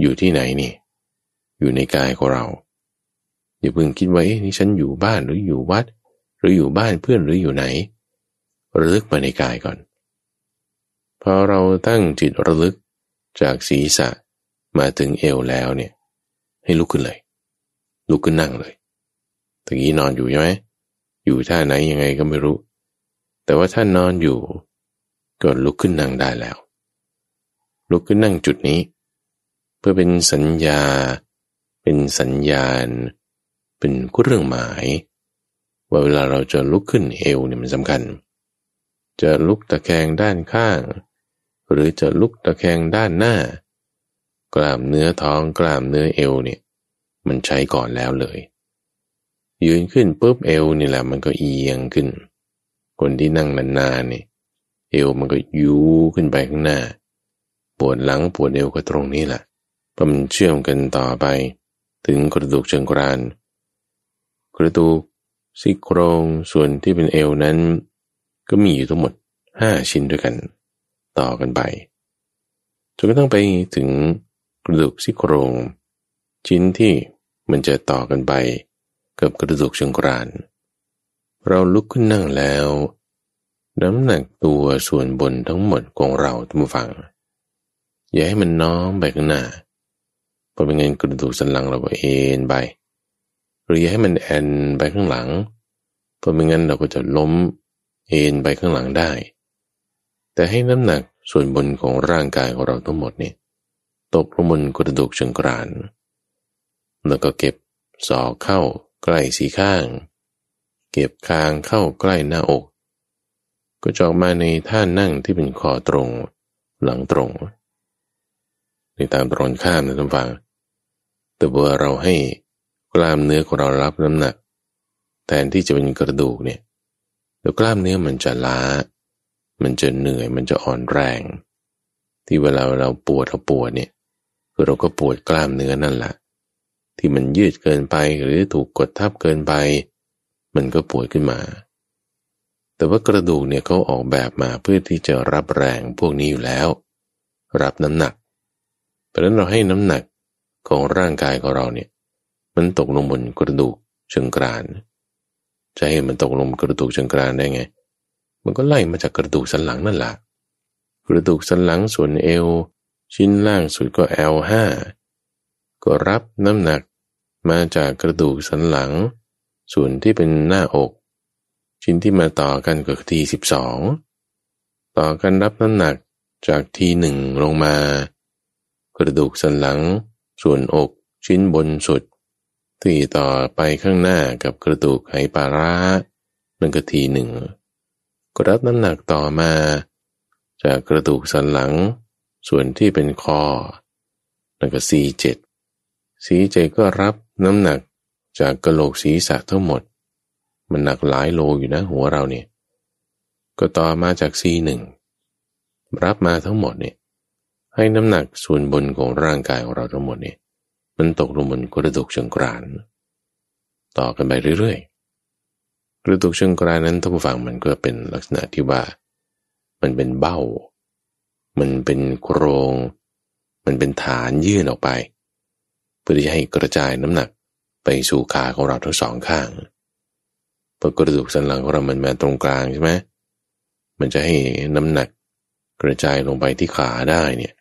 อยู่ที่ไหนนี่ อยู่ในกายของเรา อย่าเพิ่งคิดว่าเอ๊ะนี่ฉันอยู่บ้านหรืออยู่วัด หรืออยู่บ้านเพื่อนหรืออยู่ไหน ระลึกมาในกายก่อนพอเราตั้งจิตระลึกจากศีรษะ มาถึงเอวแล้วเนี่ย ให้ลุกขึ้นเลย ลุกขึ้นนั่งเลยตะกี้นอนอยู่ใช่ไหมอยู่ท่าไหนยังไงก็ไม่รู้ แต่ว่าท่านนอนอยู่ก็ลุกขึ้นนั่งได้แล้ว ลุกขึ้นนั่งจุดนี้ เพื่อเป็นสัญญา เป็นสัญญาณ เป็นเรื่องหมาย ว่าเวลาเราจะลุกขึ้นเอวเนี่ยมันสำคัญ จะลุกตะแคงด้านข้าง หรือจะลุกตะแคงด้านหน้า กล้ามเนื้อท้องกล้ามเนื้อเอวเนี่ย มันใช้ก่อนแล้วเลย ยืนขึ้นปุ๊บเอวนี่แหละมันก็เอียงขึ้น คนที่นั่งนานๆเนี่ยเอวมันก็ยูขึ้นไปข้างหน้า ปวดหลังปวดเอวก็ตรงนี้แหละพอมันเชื่อมกันต่อไป ถึงกระดูกเชิงกราน กระดูกซี่โครงส่วนที่เป็นเอวนั้น ก็มีอยู่ทั้งหมดห้าชิ้นด้วยกัน ต่อกันไปจนกระทั่งไปถึง กระดูกซี่โครงชิ้นที่มันจะต่อกันไปกับกระดูกเชิงกราน เราลุกขึ้นนั่งแล้ว น้ำหนักตัวส่วนบนทั้งหมดของเราทุกฝั่งอย่าให้มันน้อมไปข้างหน้าเพอเป็นเงินกระดูกสันหลังเราก็เอ็นไป หรืออย่าให้มันแอนไปข้างหลัง เพอเป็นงั้นเราก็จะล้มเอ็นไปข้างหลังได้ แต่ให้น้ำหนักส่วนบนของร่างกายของเราทั้งหมดเนี่ย ตกลงบนกระดูกเชิงกราน แล้วก็เก็บศอกเข้าใกล้สีข้าง เก็บคางเข้าใกล้หน้าอก ก็จอกมาในท่านั่งที่เป็นคอตรง หลังตรงตามตรงข้ามนะท่านฟังแต่ว่าเราให้กล้ามเนื้อของเรารับน้ำหนัก แทนที่จะเป็นกระดูกเนี่ยแล้วกล้ามเนื้อมันจะล้า มันจะเหนื่อยมันจะอ่อนแรง ที่เวลาเราปวดเราปวดเนี่ย คือเราก็ปวดกล้ามเนื้อนั่นแหละที่มันยืดเกินไปหรือถูกกดทับเกินไป มันก็ปวดขึ้นมา แต่ว่ากระดูกเนี่ยเขาออกแบบมาเพื่อที่จะรับแรงพวกนี้อยู่แล้ว รับน้ำหนักเพราะนั้นเราให้น้ำหนักของร่างกายของเราเนี่ย มันตกลงบนกระดูกเชิงกราน จะให้มันตกลงกระดูกเชิงกรานได้ไง มันก็ไล่มาจากกระดูกสันหลังนั่นแหละกระดูกสันหลังส่วนเอว ชิ้นล่างสุดก็ L5 ก็รับน้ำหนักมาจากกระดูกสันหลัง ส่วนที่เป็นหน้าอก ชิ้นที่มาต่อกันก็คือทีสิบสองต่อกันรับน้ำหนักจากทีหนึ่งลงมา กระดูกสันหลัง ส่วนอกชิ้นบนสุด ที่ต่อไปข้างหน้ากับกระดูกไหปลาร้านั่นก็ทีหนึ่งก็รับน้ำหนักต่อมา จากกระดูกสันหลัง ส่วนที่เป็นคอนั่นก็ซีเจ็ดสีเจก็รับน้ำหนักจากกระโหลกศีรษะทั้งหมด มันหนักหลายโลอยู่นะหัวเราเนี่ย ก็ต่อมาจากซีหนึ่งรับมาทั้งหมดเนี่ยให้น้ำหนักส่วนบนของร่างกายของเราทั้งหมดเนี่ยมันตกลงบนกระดูกเชิงกราน ต่อกันไปเรื่อยๆ กระดูกเชิงกรานนั้นท่านผู้ฟังมันก็เป็นลักษณะที่ว่า มันเป็นเบ้า มันเป็นโครง มันเป็นฐานยื่นออกไป เพื่อที่จะให้กระจายน้ำหนักไปสู่ขาของเราทั้งสองข้างพอกระดูกสันหลังของเรามันมาตรงกลางใช่ไหมมันจะให้น้ำหนักกระจายลงไปที่ขาได้เนี่ย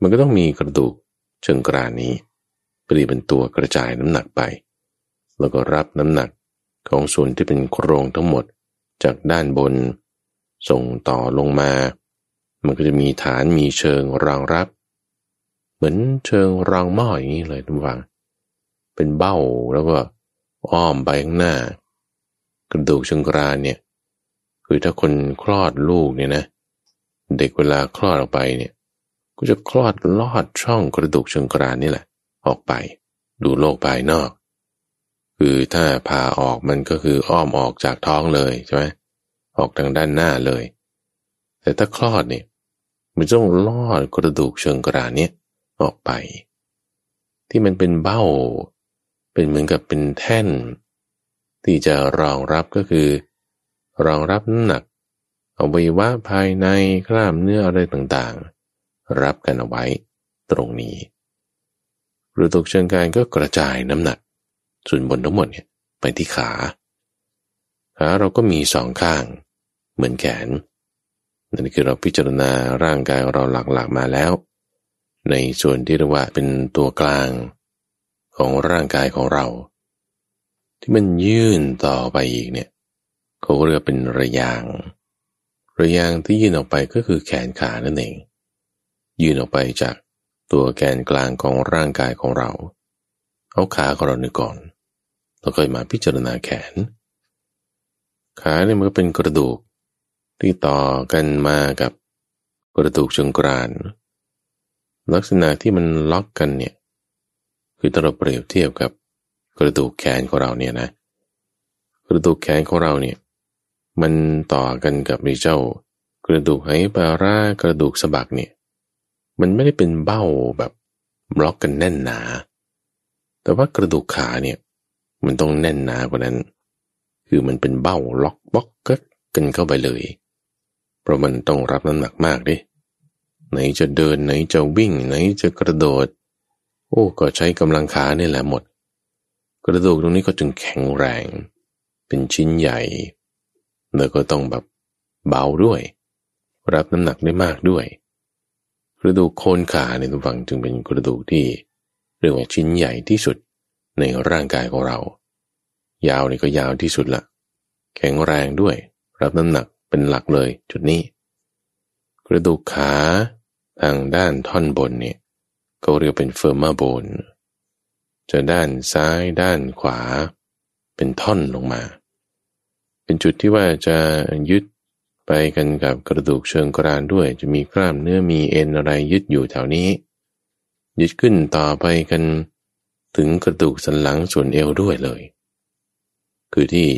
มันก็ต้องมีกระดูกเชิงกรานนี้เปรีเป็นตัวกระจายน้ำหนักไป แล้วก็รับน้ำหนักของส่วนที่เป็นโครงทั้งหมดจากด้านบน ส่งต่อลงมา มันก็จะมีฐานมีเชิงรองรับ เหมือนเชิงรางหม้ออย่างนี้เลยทุกฝัง เป็นเบ้าแล้วก็อ้อมไปข้างหน้า กระดูกเชิงกรานเนี่ย คือถ้าคนคลอดลูกเนี่ยนะ เด็กเวลาคลอดออกไปเนี่ย ก็จะคลอดลอดช่องกระดูกเชิงกรานนี่แหละ ออกไป ดูโลกภายนอก คือถ้าพาออกมันก็คืออ้อมออกจากท้องเลยใช่ไหมออกทางด้านหน้าเลย แต่ถ้าคลอดเนี่ย มันต้องลอดกระดูกเชิงกรานเนี่ยออกไป ที่มันเป็นเบ้า เป็นเหมือนกับเป็นแท่น ที่จะรองรับก็คือ รองรับน้ำหนักอาไว้ว่าภายในกล้ามเนื้ออะไรต่างๆ รับกันเอาไว้ตรงนี้หรือตกเชิงการก็กระจายน้ำหนัก ส่วนบนทั้งหมดเนี่ยไปที่ขาขาเราก็มีสองข้าง เหมือนแขน นั่นคือเราพิจารณาร่างกายเราหลักๆมาแล้ว ในส่วนที่เรียกว่าเป็นตัวกลางของร่างกายของเรา ที่มันยื่นต่อไปอีกเนี่ยเขาเรียกเป็นระยาง ระยางที่ยื่นออกไปก็คือแขนขานั่นเอง ยื่นออกไปจากตัวแกนกลางของร่างกายของเรา เอาขาของเราหนึ่งก่อนแล้วค่อยมาพิจารณาแขน ขาเนี่ยมันก็เป็นกระดูก ที่ต่อกันมากับกระดูกเชิงกราน ลักษณะที่มันล็อกกันเนี่ย คือถ้าเราเปรียบเทียบกับกระดูกแขนของเราเนี่ยนะ กระดูกแขนของเราเนี่ย มันต่อกันกับในเจ้ากระดูกไหปลาร่ากระดูกสะบักเนี่ย มันไม่ได้เป็นเบ้าแบบล็อกกันแน่นหนา แต่ว่ากระดูกขาเนี่ย มันต้องแน่นหนากว่านั้น คือมันเป็นเบ้าล็อกบล็อกกันเข้าไปเลย ราะมันต้องรับน้ำหนักมากดิ ไหนจะเดินไหนจะวิ่ง ไหนจะกระโดด โอ้ก็ใช้กำลังขาเนี่ยแหละหมด กระดูกตรงนี้ก็จึงแข็งแรง เป็นชิ้นใหญ่ แล้วก็ต้องแบบเบาด้วย รับน้ำหนักได้มากด้วย กระดูกโคนขาในตัวฝั่งจึงเป็นกระดูกที่เรียกว่าชิ้นใหญ่ที่สุดในร่างกายของเรา ยาวนี่ก็ยาวที่สุดละแข็งแรงด้วย รับน้ำหนัก เป็นหลักเลยจุดนี้ กระดูกขาทางด้านท่อนบนเนี่ยเขาเรียกเป็นเฟอร์มาโบนจะด้านซ้ายด้านขวา เป็นท่อนลงมา เป็นจุดที่ว่าจะยึดไปกันกับกระดูกเชิงกรานด้วย จะมีกล้ามเนื้อมีเอ็นอะไรยึดอยู่แถวนี้ ยึดขึ้นต่อไปกันถึงกระดูกสันหลังส่วนเอวด้วยเลย คือที่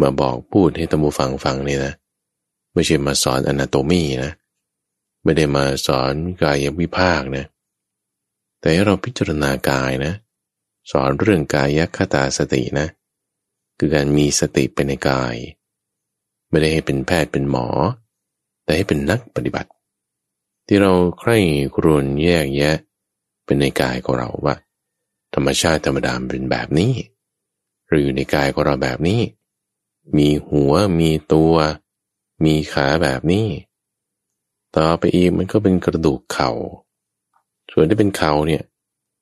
มาบอกพูดให้ตัมบูฟังฟังนี่นะ ไม่ใช่มาสอนอนาโตมีนะ ไม่ได้มาสอนกายวิภาคนะ แต่ให้เราพิจารณากายนะ สอนเรื่องกายคตาสตินะ คือการมีสติเป็นในกาย ไม่ได้ให้เป็นแพทย์เป็นหมอ แต่ให้เป็นนักปฏิบัติ ที่เราใคร่ครวญแยกแยะ เป็นในกายของเราว่า ธรรมชาติธรรมดาเป็นแบบนี้หรืออยู่ในกายของเราแบบนี้ มีหัวมีตัว มีขาแบบนี้ ต่อไปอีกมันก็เป็นกระดูกเขา่า ส่วนที่เป็นเข่าเนี่ย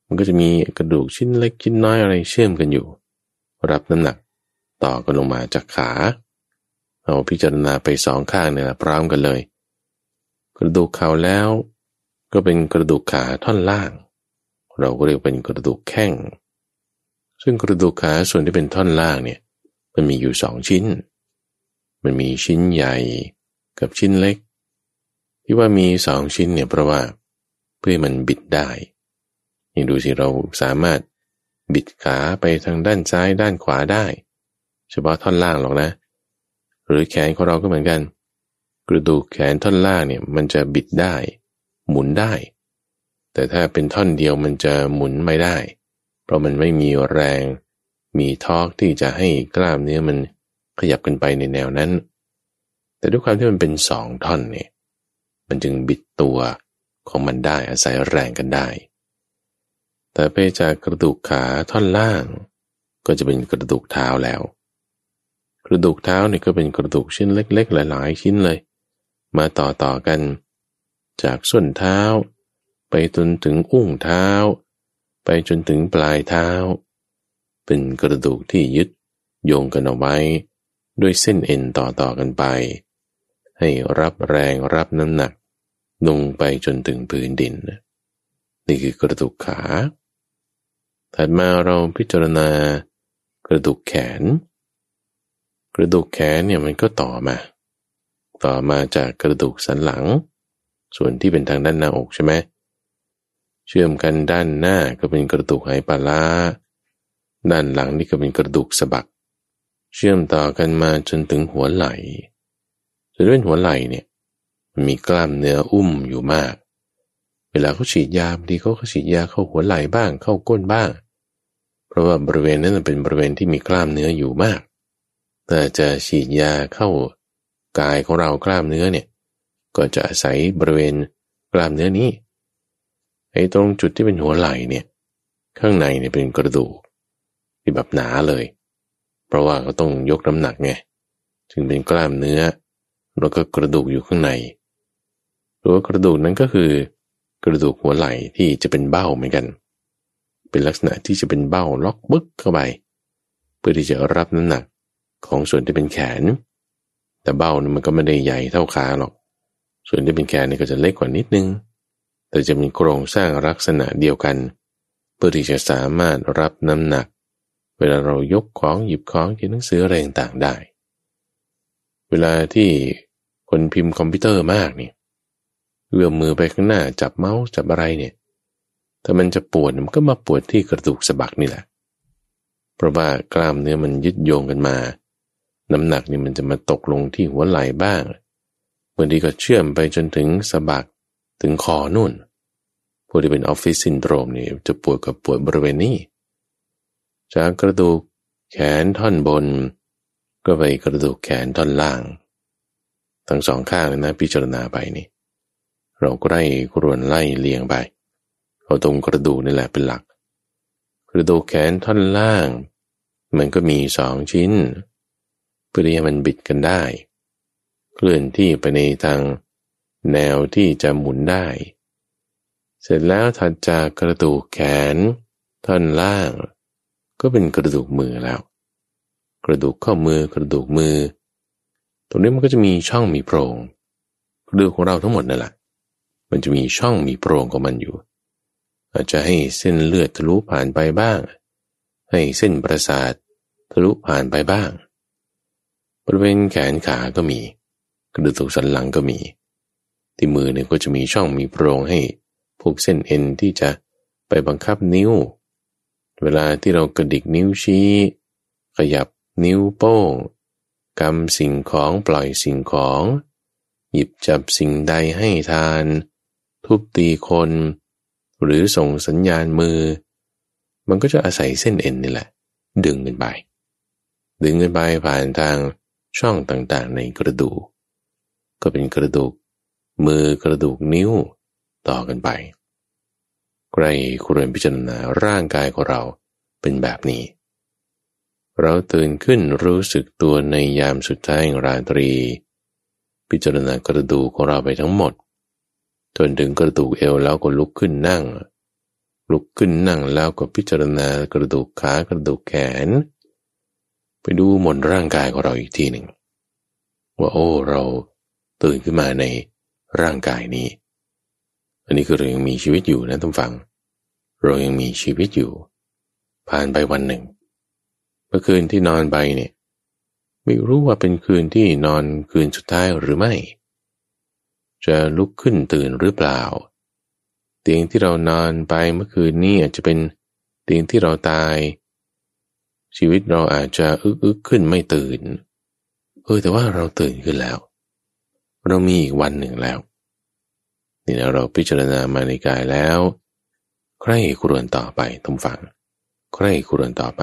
มันก็จะมีกระดูกชิ้นเล็กชิ้นน้อยอะไรเชื่อมกันอยู่ รับน้ำหนักต่อกันลงมาจากขาเราพิจารณาไปสองข้างเนี่ยพร้อมกันเลย กระดูกเข่าแล้ว ก็เป็นกระดูกขาท่อนล่าง เราก็เรียกเป็นกระดูกแข้งซึ่งกระดูกขาส่วนที่เป็นท่อนล่างเนี่ย มันมีอยู่สองชิ้น มันมีชิ้นใหญ่กับชิ้นเล็ก ที่ว่ามีสองชิ้นเนี่ยเพราะว่าเพื่อมันบิดได้ยังดูสิเราสามารถบิดขาไปทางด้านซ้ายด้านขวาได้ เฉพาะท่อนล่างหรอกนะ หรือแขนของเราก็เหมือนกัน กระดูกแขนท่อนล่างเนี่ยมันจะบิดได้ หมุนได้ แต่ถ้าเป็นท่อนเดียวมันจะหมุนไม่ได้ เพราะมันไม่มีแรง มีทอกที่จะให้กล้ามเนื้อมัน ขยับกันไปในแนวนั้น แต่ด้วยความที่มันเป็นสองท่อนเนี่ยมันจึงบิดตัวของมันได้อาศัยแรงกันได้ แต่ไปจากกระดูกขาท่อนล่าง ก็จะเป็นกระดูกเท้าแล้ว กระดูกเท้าเนี่ยก็เป็นกระดูกชิ้นเล็ก ๆ หลาย ๆ ชิ้นเลย มาต่อต่อกัน จากส้นเท้า ไปจนถึงอุ้งเท้า ไปจนถึงปลายเท้า เป็นกระดูกที่ยึดโยงกันเอาไว้ ด้วยเส้นเอ็นต่อต่อกันไป ให้รับแรงรับน้ำหนัก ลงไปจนถึงพื้นดิน นี่คือกระดูกขา ถัดมาเราพิจารณากระดูกแขน กระดูกแขนเนี่ยมันก็ต่อมา ต่อมาจากกระดูกสันหลัง ส่วนที่เป็นทางด้านหน้าอกใช่ไหมเชื่อมกันด้านหน้าก็เป็นกระดูกไหปลาด้านหลังนี่ก็เป็นกระดูกสะบัก เชื่อมต่อกันมาจนถึงหัวไหล่จะด้วยหัวไหล่เนี่ยมันมีกล้ามเนื้ออุ้มอยู่มาก เวลาเขาฉีดยาบางทีเขาก็ฉีดยาเข้าหัวไหล่บ้างเข้าก้นบ้าง เพราะว่าบริเวณนั้นเป็นบริเวณที่มีกล้ามเนื้ออยู่มาก แต่จะฉีดยาเข้ากายของเรากล้ามเนื้อเนี่ยก็จะอาศัยบริเวณกล้ามเนื้อนี้ไอ้ตรงจุดที่เป็นหัวไหล่เนี่ย ข้างในเนี่ยเป็นกระดูกที่แบบหนาเลย ราะว่าก็ต้องยกน้ำหนักไงจึงเป็นกล้ามเนื้อ แล้วก็กระดูกอยู่ข้างในตัวกระดูกนั้นก็คือกระดูกหัวไหล่ที่จะเป็นเบ้าเหมือนกัน เป็นลักษณะที่จะเป็นเบ้าล็อกบึกเข้าไปเพื่อที่จะรับน้ำหนักของส่วนที่เป็นแขน แต่เบ้านี่มันก็ไม่ได้ใหญ่เท่าขาหรอก ส่วนที่เป็นแขนนี่ก็จะเล็กกว่านิดนึง แต่จะมีโครงสร้างลักษณะเดียวกัน เพื่อที่จะสามารถรับน้ำหนัก เวลาเรายกของหยิบของที่หนังสืออะไรต่างได้ เวลาที่คนพิมพ์คอมพิวเตอร์มากเนี่ยเอื้อมมือไปข้างหน้าจับเมาส์จับอะไรเนี่ยถ้ามันจะปวดมันก็มาปวดที่กระดูกสะบักนี่แหละ เพราะว่ากล้ามเนื้อมันยึดโยงกันมา น้ำหนักนี่มันจะมาตกลงที่หัวไหล่บ้างบางทีก็เชื่อมไปจนถึงสะบักถึงคอนู่น ผู้ที่เป็นออฟฟิศซินโดรมนี่จะปวดกับปวดบริเวณนี้ จากกระดูกแขนท่อนบน ก็ไปกระดูกแขนท่อนล่าง ทั้งสองข้างนะพิจารณาไปนี่เราก็ได้กรวนไล่เลียงไปเอาตรงกระดูกนี่แหละเป็นหลัก กระดูกแขนท่อนล่าง มันก็มีสองชิ้นเพื่อที่มันบิดกันได้ เคลื่อนที่ไปในทางแนวที่จะหมุนได้ เสร็จแล้วถัดจากกระดูกแขนท่อนล่าง ก็เป็นกระดูกมือแล้ว กระดูกข้อมือกระดูกมือ ตรงนี้มันก็จะมีช่องมีโพรงกระดูกของเราทั้งหมดนั่นแหละมันจะมีช่องมีโพรงของมันอยู่ อาจจะให้เส้นเลือดทะลุผ่านไปบ้าง ให้เส้นประสาททะลุผ่านไปบ้าง บริเวณแขนขาก็มี กระดูกสันหลังก็มี ที่มือเนี่ยก็จะมีช่องมีโพรงให้พวกเส้นเอ็นที่จะไปบังคับนิ้ว เวลาที่เรากระดิกนิ้วชี้ ขยับนิ้วโป้งกำสิ่งของปล่อยสิ่งของ หยิบจับสิ่งใดให้ทาน ทุบตีคน หรือส่งสัญญาณมือ มันก็จะอาศัยเส้นเอ็นนี่แหละ ดึงกันไป ดึงกันไปผ่านทางช่องต่างๆในกระดูก ก็เป็นกระดูก มือกระดูกนิ้วต่อกันไป ใครควรพิจารณาร่างกายของเราเป็นแบบนี้ เราตื่นขึ้นรู้สึกตัวในยามสุดท้ายของราตรี พิจารณากระดูกของเราไปทั้งหมด จนถึงกระดูกเอวแล้วก็ลุกขึ้นนั่ง ลุกขึ้นนั่งแล้วก็พิจารณากระดูกขากระดูกแขน ไปดูหมดร่างกายของเราอีกทีหนึ่งว่าโอ้เราตื่นขึ้นมาในร่างกายนี้ อันนี้คือเรายังมีชีวิตอยู่นะท่านฟัง เรายังมีชีวิตอยู่ ผ่านไปวันหนึ่ง เมื่อคืนที่นอนไปเนี่ย ไม่รู้ว่าเป็นคืนที่นอนคืนสุดท้ายหรือไม่ จะลุกขึ้นตื่นหรือเปล่า เตียงที่เรานอนไปเมื่อคืนนี้อาจจะเป็นเตียงที่เราตาย ชีวิตเราอาจจะอึกอึกขึ้นไม่ตื่น เออแต่ว่าเราตื่นขึ้นแล้ว เรามีอีกวันหนึ่งแล้ว นี่นะเราพิจารณามาในกายแล้ว ใครครวญต่อไปทุกฝัง ใครครวญต่อไป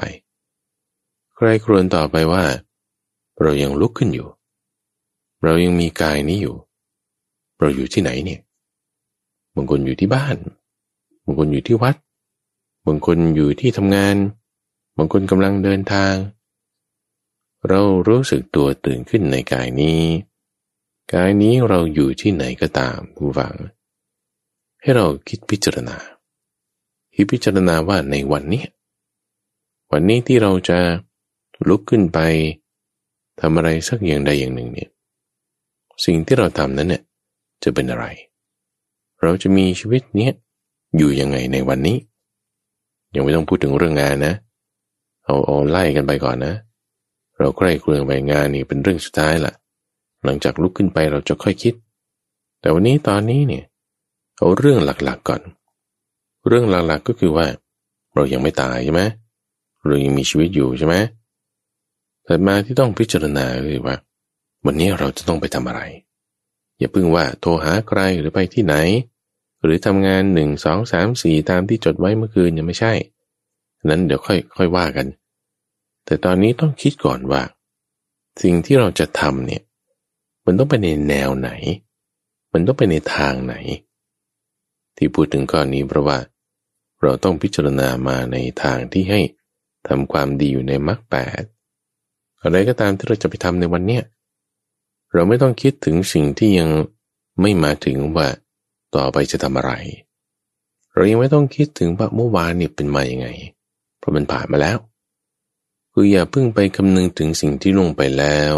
ใครครวญต่อไปว่า เรายังลุกขึ้นอยู่ เรายังมีกายนี้อยู่ เราอยู่ที่ไหนเนี่ยบางคนอยู่ที่บ้านบางคนอยู่ที่วัดบางคนอยู่ที่ทำงานบางคนกำลังเดินทาง เรารู้สึกตัวตื่นขึ้นในกายนี้ กายนี้เราอยู่ที่ไหนก็ตามผู้ฟัง ให้เราคิดพิจารณาคิดพิจารณาว่าในวันนี้ วันนี้ที่เราจะลุกขึ้นไปทำอะไรสักอย่างใดอย่างหนึ่งเนี่ยสิ่งที่เราทำนั้นเนี่ยจะเป็นอะไร เราจะมีชีวิตเนี้ยอยู่ยังไงในวันนี้ ยังไม่ต้องพูดถึงเรื่องงานนะ เอาเอาไล่กันไปก่อนนะ เราใกล้เครื่องไปงานนี่เป็นเรื่องสุดท้ายละ หลังจากลุกขึ้นไปเราจะค่อยคิด แต่วันนี้ตอนนี้เนี่ยเอาเรื่องหลักๆก่อน เรื่องหลักๆก็คือว่า เรายังไม่ตายใช่ไหมเรายังมีชีวิตอยู่ใช่ไหมแต่มาที่ต้องพิจารณาคือว่า วันนี้เราจะต้องไปทำอะไร อย่าเพิ่งว่าโทรหาใครหรือไปที่ไหน หรือทำงานหนึ่งสองสามสี่ตามที่จดไว้เมื่อคืนยังไม่ใช่ นั้นเดี๋ยวค่อยค่อยว่ากัน แต่ตอนนี้ต้องคิดก่อนว่า สิ่งที่เราจะทำเนี่ย มันต้องไปในแนวไหน มันต้องไปในทางไหน ที่พูดถึงก้อนนี้เพราะว่า เราต้องพิจารณามาในทางที่ให้ทำความดีอยู่ในมรรคแปดอะไรก็ตามที่เราจะไปทำในวันเนี้ยเราไม่ต้องคิดถึงสิ่งที่ยังไม่มาถึงว่าต่อไปจะทำอะไร เรายังไม่ต้องคิดถึงว่าเมื่อวานนี่เป็นมาอย่างไง เพราะมันผ่านมาแล้ว คืออย่าเพิ่งไปคำนึงถึงสิ่งที่ลงไปแล้ว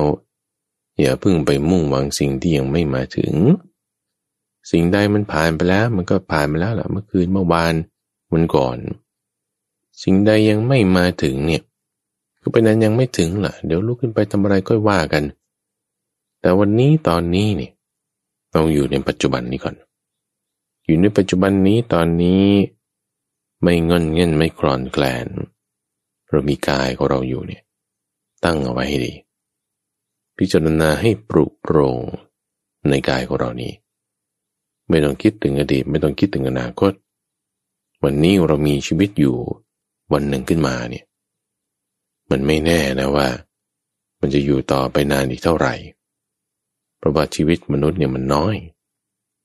อย่าเพิ่งไปมุ่งหวังสิ่งที่ยังไม่มาถึง สิ่งใดมันผ่านไปแล้ว มันก็ผ่านไปแล้วแหละเมื่อคืนเมื่อวานมันก่อน สิ่งใดยังไม่มาถึงเนี่ยก็เป็นนั้นยังไม่ถึงล่ะ เดี๋ยวลุกขึ้นไปทำอะไรก็ว่ากัน แต่วันนี้ตอนนี้เนี่ยเราอยู่ในปัจจุบันนี้ก่อน อยู่ในปัจจุบันนี้ตอนนี้ไม่งินเงินไม่คลอนแกลนเรามีกายของเราอยู่เนี่ย ตั้งเอาไว้ให้ดี พิจารณาให้ปรุโปรงในกายของเรานี้ ไม่ต้องคิดถึงอดีต ไม่ต้องคิดถึงอนาคต วันนี้เรามีชีวิตอยู่วันหนึ่งขึ้นมาเนี่ย มันไม่แน่นะว่า มันจะอยู่ต่อไปนานอีกเท่าไหร่ เพราะว่าชีวิตมนุษย์เนี่ยมันน้อย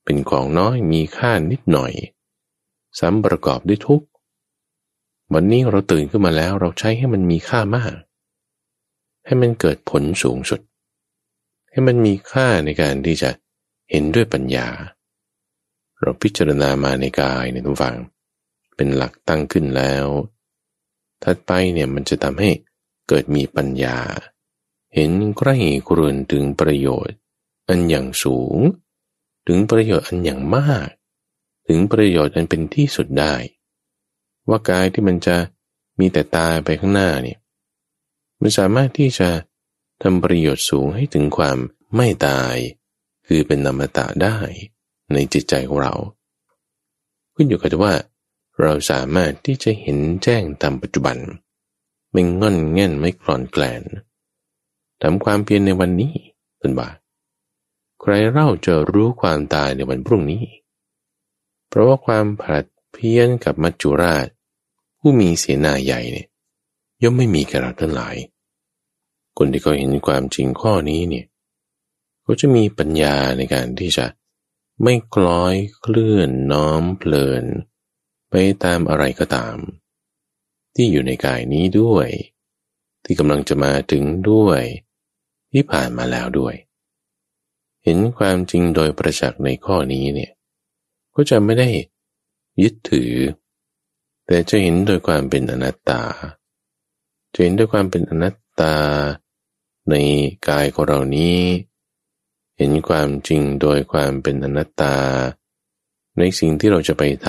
เป็นของน้อยมีค่านิดหน่อย ซ้ำประกอบด้วยทุกวันนี้เราตื่นขึ้นมาแล้วเราใช้ให้มันมีค่ามาก ให้มันเกิดผลสูงสุด ให้มันมีค่าในการที่จะเห็นด้วยปัญญา เราพิจารณามาในกายในทุกฝัง เป็นหลักตั้งขึ้นแล้วถัดไปเนี่ยมันจะทำให้เกิดมีปัญญา เห็นใกล้ครวนถึงประโยชน์ อันอย่างสูง ถึงประโยชน์อันอย่างมาก ถึงประโยชน์อันเป็นที่สุดได้ ว่ากายที่มันจะมีแต่ตาไปข้างหน้าเนี่ยมันสามารถที่จะ ทำประโยชน์สูงให้ถึงความไม่ตาย คือเป็นนามตะได้ในจิตใจของเราขึ้นอยู่กับว่า เราสามารถที่จะเห็นแจ้งตามปัจจุบัน ไม่ง่อนแง่นไม่กลอนแกลนทำความเพียรในวันนี้เป็นว่าใครเล่าจะรู้ความตายในวันพรุ่งนี้ เพราะว่าความผลัดเพี้ยนกับมัจจุราช ผู้มีเสนาใหญ่เนี่ยย่อมไม่มีกระเราทั้งหลาย คนที่เขาเห็นความจริงข้อนี้เนี่ยก็จะมีปัญญาในการที่จะไม่คล้อยเคลื่อนน้อมเพลิน ไปตามอะไรก็ตาม ที่อยู่ในกายนี้ด้วย ที่กำลังจะมาถึงด้วย ที่ผ่านมาแล้วด้วย เห็นความจริงโดยประจักษ์ในข้อนี้เนี่ยก็จะไม่ได้ยึดถือ แต่จะเห็นโดยความเป็นอนัตตาจะเห็นด้วยความเป็นอนัตตา ในกายของเรานี้ เห็นความจริงโดยความเป็นอนัตตา ในสิ่งที่เราจะไปท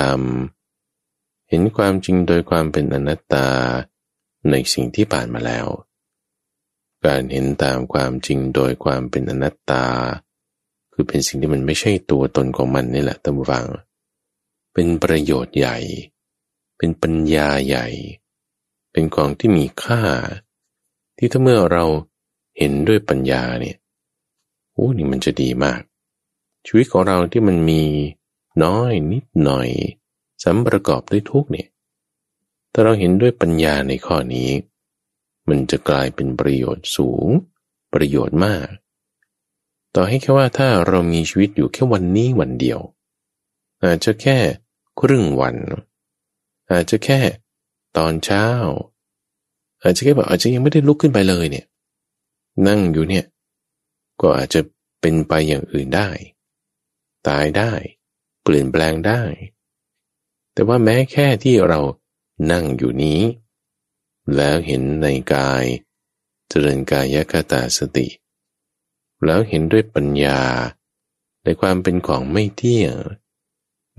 ำเห็นความจริงโดยความเป็นอนัตตา ในสิ่งที่ผ่านมาแล้ว การเห็นตามความจริงโดยความเป็นอนัตตา คือเป็นสิ่งที่มันไม่ใช่ตัวตนของมันนี่แหละตั้งฟัง เป็นประโยชน์ใหญ่ เป็นปัญญาใหญ่ เป็นของที่มีค่าที่ถ้าเมื่อเรา เห็นด้วยปัญญาเนี่ยโอ้นี่มันจะดีมาก ชีวิตของเราที่มันมีน้อยนิดหน่อยสำประกอบด้วยทุกเนี่ยถ้าเราเห็นด้วยปัญญาในข้อนี้ มันจะกลายเป็นประโยชน์สูง ประโยชน์มาก ต่อให้แค่ว่าถ้าเรามีชีวิตอยู่แค่วันนี้วันเดียว อาจจะแค่ครึ่งวัน อาจจะแค่ตอนเช้า อาจจะแค่แบบอาจจะยังไม่ได้ลุกขึ้นไปเลยเนี่ย นั่งอยู่เนี่ย ก็อาจจะเป็นไปอย่างอื่นได้ ตายได้เปลี่ยนแปลงได้ แต่ว่าแม้แค่ที่เรานั่งอยู่นี้ แล้วเห็นในกายเจริญกายคตาสติ แล้วเห็นด้วยปัญญา ในความเป็นของไม่เที่ยง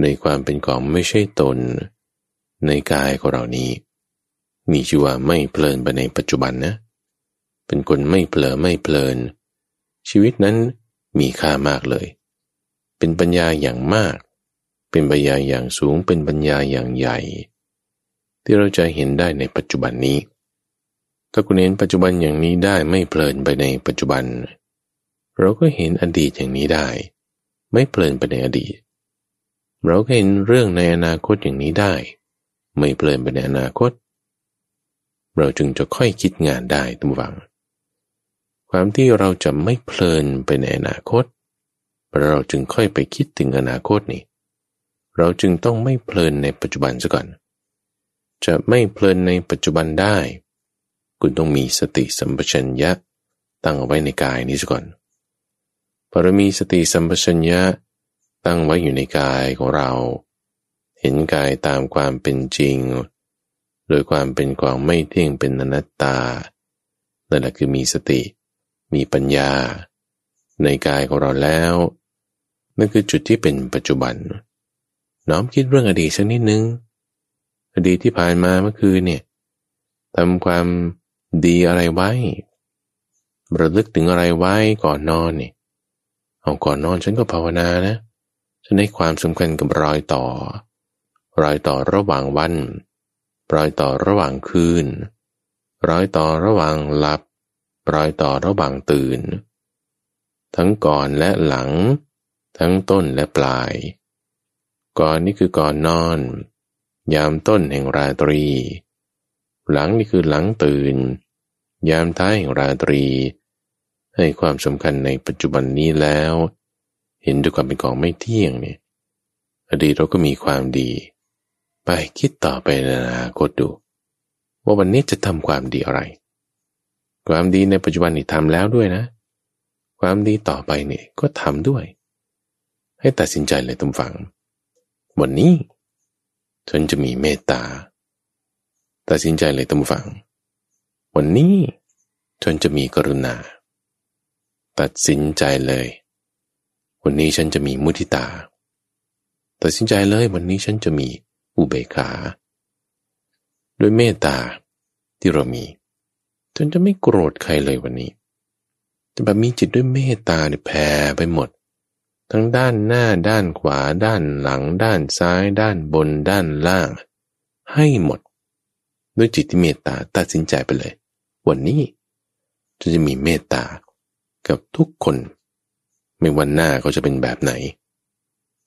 ในความเป็นของไม่ใช่ตน ในกายของเรานี้ มีชื่อว่าไม่เพลินไปในปัจจุบันนะเป็นคนไม่เผลอไม่เพลิน ชีวิตนั้นมีค่ามากเลย เป็นปัญญาอย่างมาก เป็นปัญญาอย่างสูง เป็นปัญญาอย่างใหญ่ ที่เราจะเห็นได้ในปัจจุบันนี้ ถ้าคุณเห็นปัจจุบันอย่างนี้ได้ไม่เพลินไปในปัจจุบัน เราก็เห็นอดีตอย่างนี้ได้ ไม่เพลินไปในอดีต เราก็เห็นเรื่องในอนาคตอย่างนี้ได้ ไม่เพลินไปในอนาคต เราจึงจะค่อยคิดงานได้ทุกฝัง ความที่เราจะไม่เพลินไปในอนาคต เราจึงค่อยไปคิดถึงอนาคตนี่ เราจึงต้องไม่เพลินในปัจจุบันซะก่อน จะไม่เพลินในปัจจุบันได้ คุณต้องมีสติสัมปชัญญะตั้งไว้ในกายนี้ซะก่อนพอเรามีสติสัมปชัญญะตั้งไว้อยู่ในกายของเรา เห็นกายตามความเป็นจริง โดยความเป็นความไม่เที่ยงเป็นอนัตตานั่นแหละคือมีสติ มีปัญญา ในกายของเราแล้วนั่นคือจุดที่เป็นปัจจุบัน น้อมคิดเรื่องอดีตสักนิดนึง อดีตที่ผ่านมาเมื่อคืนเนี่ยทำความดีอะไรไว้ระลึกถึงอะไรไว้ก่อนนอนเนี่ยเอาก่อนนอนฉันก็ภาวนานะ ฉันให้ความสำคัญกับรอยต่อ รอยต่อระหว่างวัน รอยต่อระหว่างคืน รอยต่อระหว่างหลับ รอยต่อระหว่างตื่น ทั้งก่อนและหลัง ทั้งต้นและปลาย ก่อนนี่คือก่อนนอน ยามต้นแห่งราตรี หลังนี่คือหลังตื่น ยามท้ายแห่งราตรี ให้ความสำคัญในปัจจุบันนี้แล้ว เห็นด้วยความเป็นของไม่เที่ยงเนี่ยอดีตเราก็มีความดี ไปคิดต่อไปในอนาคตดู ว่าวันนี้จะทำความดีอะไร ความดีในปัจจุบันนี่ทำแล้วด้วยนะ ความดีต่อไปนี่ก็ทำด้วย ให้ตัดสินใจเลยทุกฝัง วันนี้ฉันจะมีเมตตา ตัดสินใจเลยทุกฝัง วันนี้ฉันจะมีกรุณา ตัดสินใจเลย วันนี้ฉันจะมีมุทิตา ตัดสินใจเลยวันนี้ฉันจะมีอุเบกขา ด้วยเมตตาที่เรามี จนจะไม่โกรธใครเลยวันนี้จะแบบมีจิตด้วยเมตตาเนี่ยแผ่ไปหมด ทั้งด้านหน้าด้านขวา ด้านหลัง ด้านซ้าย ด้านบน ด้านล่าง ให้หมด ด้วยจิตที่เมตตาตัดสินใจไปเลย วันนี้จะจะมีเมตตากับทุกคน ไม่วันหน้าเขาจะเป็นแบบไหน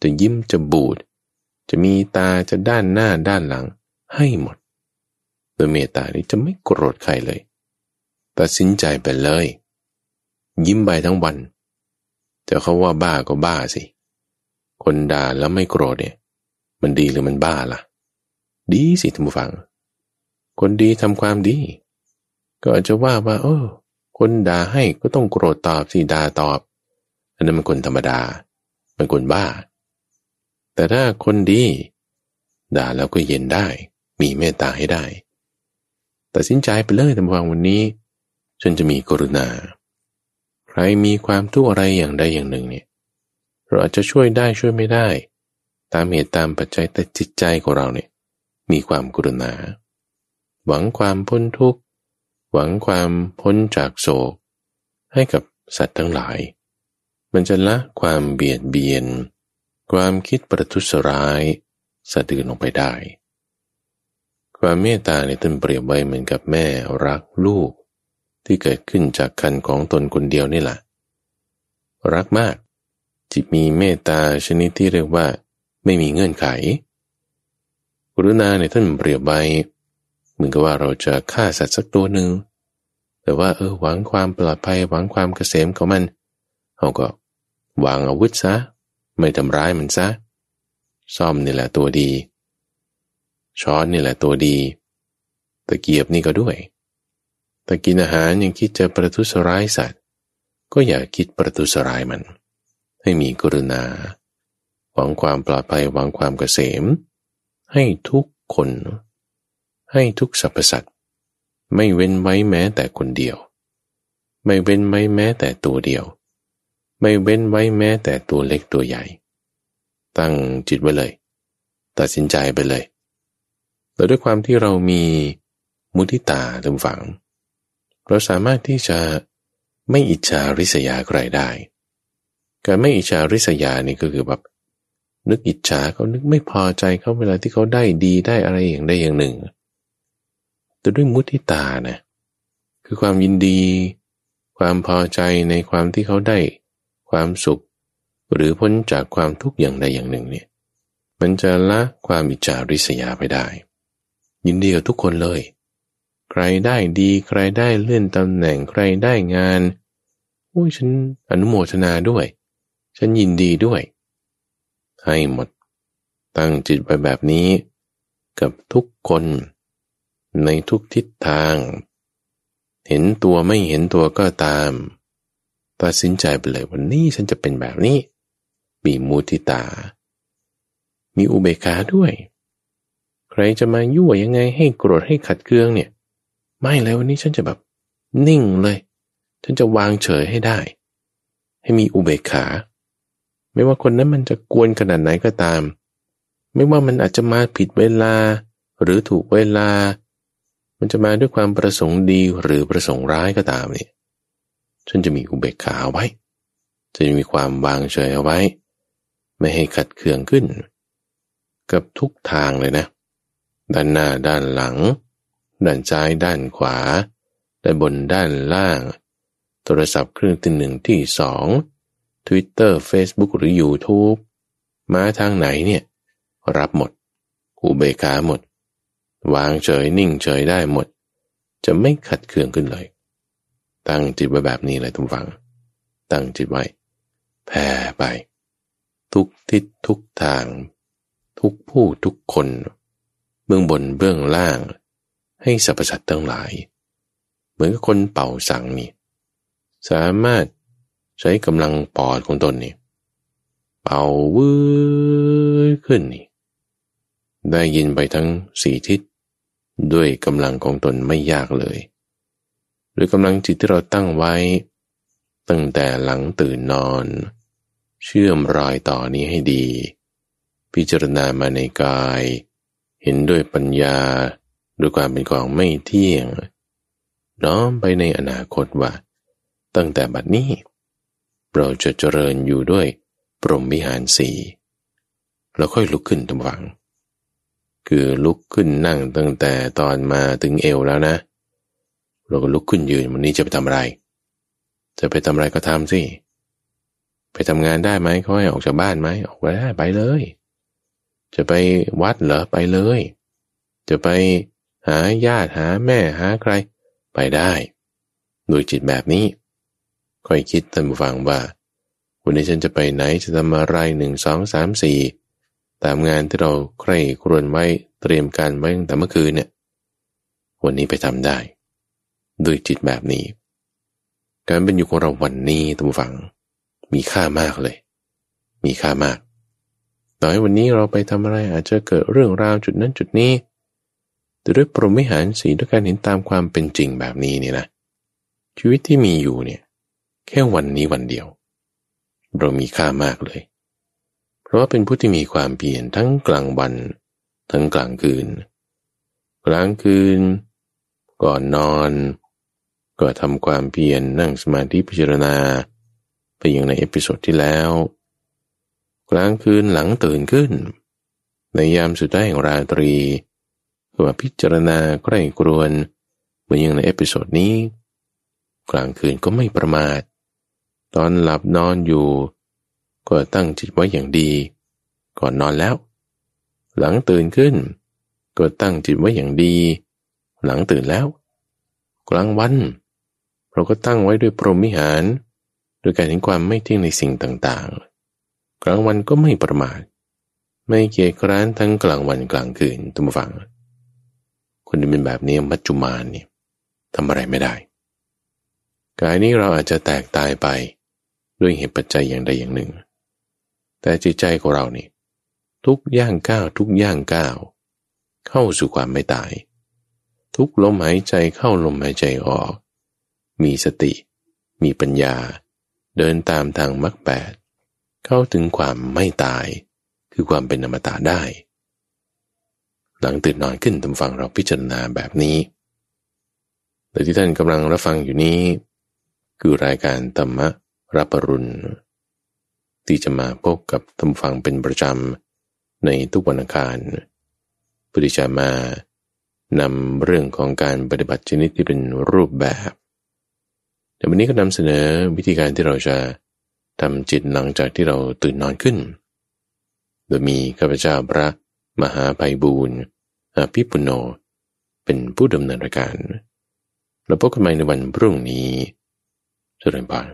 จะยิ้มจะบูด จะมีตาจะด้านหน้าด้านหลัง ให้หมดโดยเมตตานี้จะไม่โกรธใครเลย ตัดสินใจไปเลย ยิ้มไปทั้งวันจะเขาว่าบ้าก็บ้าสิ คนด่าแล้วไม่โกรธเนี่ย มันดีหรือมันบ้าล่ะ ดีสิท่านผู้ฟัง คนดีทำความดี ก็อาจจะว่าว่าเออคนด่าให้ก็ต้องโกรธตอบสิด่าตอบ อันนั้นมันคนธรรมดา มันคนบ้า แต่ถ้าคนดี ด่าแล้วก็เย็นได้ มีเมตตาให้ได้ตัดสินใจไปเลยท่านผู้ฟังวันนี้ ฉันจะมีกรุณา ใครมีความทุกข์อะไรอย่างใดอย่างหนึ่งเนี่ยเราอาจจะช่วยได้ช่วยไม่ได้ ตามเหตุตามปัจจัยแต่จิตใจของเราเนี่ยมีความกรุณา หวังความพ้นทุกข์ หวังความพ้นจากโศก ให้กับสัตว์ทั้งหลาย มันจะละความเบียดเบียน ความคิดประทุษร้ายสะดือนลงไปได้ ความเมตตาในต้นเปรียบไว้เหมือนกับแม่รักลูก ที่เกิดขึ้นจากคันของตนคนเดียวนี่แหละรักมาก จิตมีเมตตาชนิดที่เรียกว่า ไม่มีเงื่อนไขกรุณาในท่านเปรียบไว้เหมือนกับว่าเราจะฆ่าสัตว์สักตัวหนึ่งแต่ว่าเออหวังความปลอดภัยหวังความเกษมของมันเราก็วางอาวุธซะ ไม่ทำร้ายมันซะ ซ่อมนี่แหละตัวดี ช้อนนี่แหละตัวดีตะเกียบนี่ก็ด้วย แต่กินอาหารยังคิดจะประทุษร้ายสัตว์ ก็อย่าคิดประทุษร้ายมัน ให้มีกรุณา หวังความปลอดภัยหวังความเกษม ให้ทุกคน ให้ทุกสรรพสัตว์ไม่เว้นไว้แม้แต่คนเดียว ไม่เว้นไว้แม้แต่ตัวเดียว ไม่เว้นไว้แม้แต่ตัวเล็กตัวใหญ่ ตั้งจิตไว้เลย ตัดสินใจไปเลยแต่ด้วยความที่เรามีมุทิตาทุกฝัง เราสามารถที่จะไม่อิจฉาริษยาใครได้ การไม่อิจฉาริษยานี่ก็คือแบบ นึกอิจฉาเขานึกไม่พอใจเขาเวลาที่เขาได้ดีได้อะไรอย่างใดอย่างหนึ่ง แต่ด้วยมุทิตานะคือความยินดี ความพอใจในความที่เขาได้ ความสุข หรือพ้นจากความทุกข์อย่างใดอย่างหนึ่งเนี่ยมันจะละความอิจฉาริษยาไปได้ ยินดีกับทุกคนเลย ใครได้ดีใครได้เลื่อนตำแหน่งใครได้งานโอ้ยฉันอนุโมทนาด้วย ฉันยินดีด้วย ให้หมด ตั้งจิตไปแบบนี้ กับทุกคน ในทุกทิศทาง เห็นตัวไม่เห็นตัวก็ตามตัดสินใจไปเลยวันนี้ฉันจะเป็นแบบนี้ มีมุทิตา มีอุเบกขาด้วย ใครจะมายั่วยังไงให้โกรธให้ขัดเคืองเนี่ย ไม่เลยวันนี้ฉันจะแบบนิ่งเลย ฉันจะวางเฉยให้ได้ ให้มีอุเบกขา ไม่ว่าคนนั้นมันจะกวนขนาดไหนก็ตาม ไม่ว่ามันอาจจะมาผิดเวลา หรือถูกเวลา มันจะมาด้วยความประสงค์ดีหรือประสงค์ร้ายก็ตามเนี่ยฉันจะมีอุเบกขาไว้ จะมีความวางเฉยเอาไว้ ไม่ให้ขัดเคืองขึ้น กับทุกทางเลยนะ ด้านหน้าด้านหลัง ด้านซ้ายด้านขวา ด้านบนด้านล่าง โทรศัพท์เครื่องที่หนึ่งที่สอง Twitter Facebook หรือ YouTube มาทางไหนเนี่ย รับหมดอุเบกขาหมด วางเฉยนิ่งเฉยได้หมด จะไม่ขัดเคืองขึ้นเลย ตั้งจิตไว้แบบนี้เลยทุกฝัง ตั้งจิตไว้ แผ่ไป ทุกทิศทุกทาง ทุกผู้ทุกคน เบื้องบนเบื้องล่าง ให้สรรพสัตว์ทั้งหลาย เหมือนกับคนเป่าสังนี่สามารถใช้กำลังปอดของตนนี่เป่าวืดขึ้นนี่ได้ยินไปทั้งสี่ทิศด้วยกำลังของตนไม่ยากเลยหรือกำลังจิตที่เราตั้งไว้ ตั้งแต่หลังตื่นนอน เชื่อมรอยต่อนี้ให้ดี พิจารณามาในกาย เห็นด้วยปัญญา ด้วยความเป็นของไม่เที่ยง น้อมไปในอนาคตว่า ตั้งแต่บัดนี้ เราจะเจริญอยู่ด้วยปรมวิหารสีแล้วค่อยลุกขึ้นตำวัง คือลุกขึ้นนั่งตั้งแต่ตอนมาถึงเอวแล้วนะ เราก็ลุกขึ้นยืนวันนี้จะไปทำอะไร จะไปทำอะไรก็ทำสิไปทำงานได้ไหมเขาให้ออกจากบ้านไหมออกไปได้ไปเลย จะไปวัดเหรอไปเลย จะไป หาญาติหาแม่หาใคร ไปได้โดยจิตแบบนี้ ค่อยคิดท่านผู้ฟังว่า วันนี้ฉันจะไปไหนจะทำอะไรหนึ่งสองสามสี่ตามงานที่เราใคร่ครวญไว้เตรียมการไว้ตั้งแต่เมื่อคืนเนี่ย วันนี้ไปทำได้ด้วยจิตแบบนี้ การเป็นอยู่ของเราวันนี้ท่านผู้ฟัง มีค่ามากเลย มีค่ามากต่อให้วันนี้เราไปทำอะไรอาจจะเกิดเรื่องราวจุดนั้นจุดนี้ แต่ด้วยปรมิหารสีด้วยการเห็นตามความเป็นจริงแบบนี้เนี่ยนะชีวิตที่มีอยู่เนี่ย แค่วันนี้วันเดียว เรามีค่ามากเลย เพราะว่าเป็นผู้ที่มีความเพียรทั้งกลางวัน ทั้งกลางคืน กลางคืน ก่อนนอน ก็ทำความเพียรนั่งสมาธิพิจารณา ไปอย่างใน episode ที่แล้ว กลางคืนหลังตื่นขึ้น ในยามสุดท้ายของราตรี ก็มาพิจารณาใคร่ครวญเหมือนอย่างใน episode นี้ กลางคืนก็ไม่ประมาท ตอนหลับนอนอยู่ ก็ตั้งจิตไว้อย่างดี ก่อนนอนแล้ว หลังตื่นขึ้น ก็ตั้งจิตไว้อย่างดี หลังตื่นแล้ว กลางวัน เราก็ตั้งไว้ด้วยพรหมิหาร โดยการเห็นความไม่เที่ยงในสิ่งต่างๆ กลางวันก็ไม่ประมาทไม่เกียจคร้านทั้งกลางวันกลางคืนตุมฟัง คนที่เป็นแบบนี้มัจจุมานเนี่ยทำอะไรไม่ได้ กายนี้เราอาจจะแตกตายไปด้วยเหตุปัจจัยอย่างใดอย่างหนึ่ง แต่จิตใจของเรานี่ ทุกย่างก้าวทุกย่างก้าวเข้าสู่ความไม่ตาย ทุกลมหายใจเข้าลมหายใจออก มีสติ มีปัญญา เดินตามทางมรรคแปดเข้าถึงความไม่ตาย คือความเป็นอมตะได้ หลังตื่นนอนขึ้นทำฟังเราพิจารณาแบบนี้แต่ที่ท่านกำลังรับฟังอยู่นี้ คือรายการธรรมรับปรุณที่จะมาพบกับทำฟังเป็นประจำในทุกวันอังคารเพื่อที่จะมานำเรื่องของการปฏิบัติชนิดที่เป็นรูปแบบแต่วันนี้ก็นำเสนอวิธีการที่เราจะทำจิตหลังจากที่เราตื่นนอนขึ้น โดยมีข้าพเจ้าพระมหาไพบูรณ์ อภิปุโน เป็นผู้ดำเนินรายการ เราพบกันใหม่ในวันพรุ่งนี้เจริญพร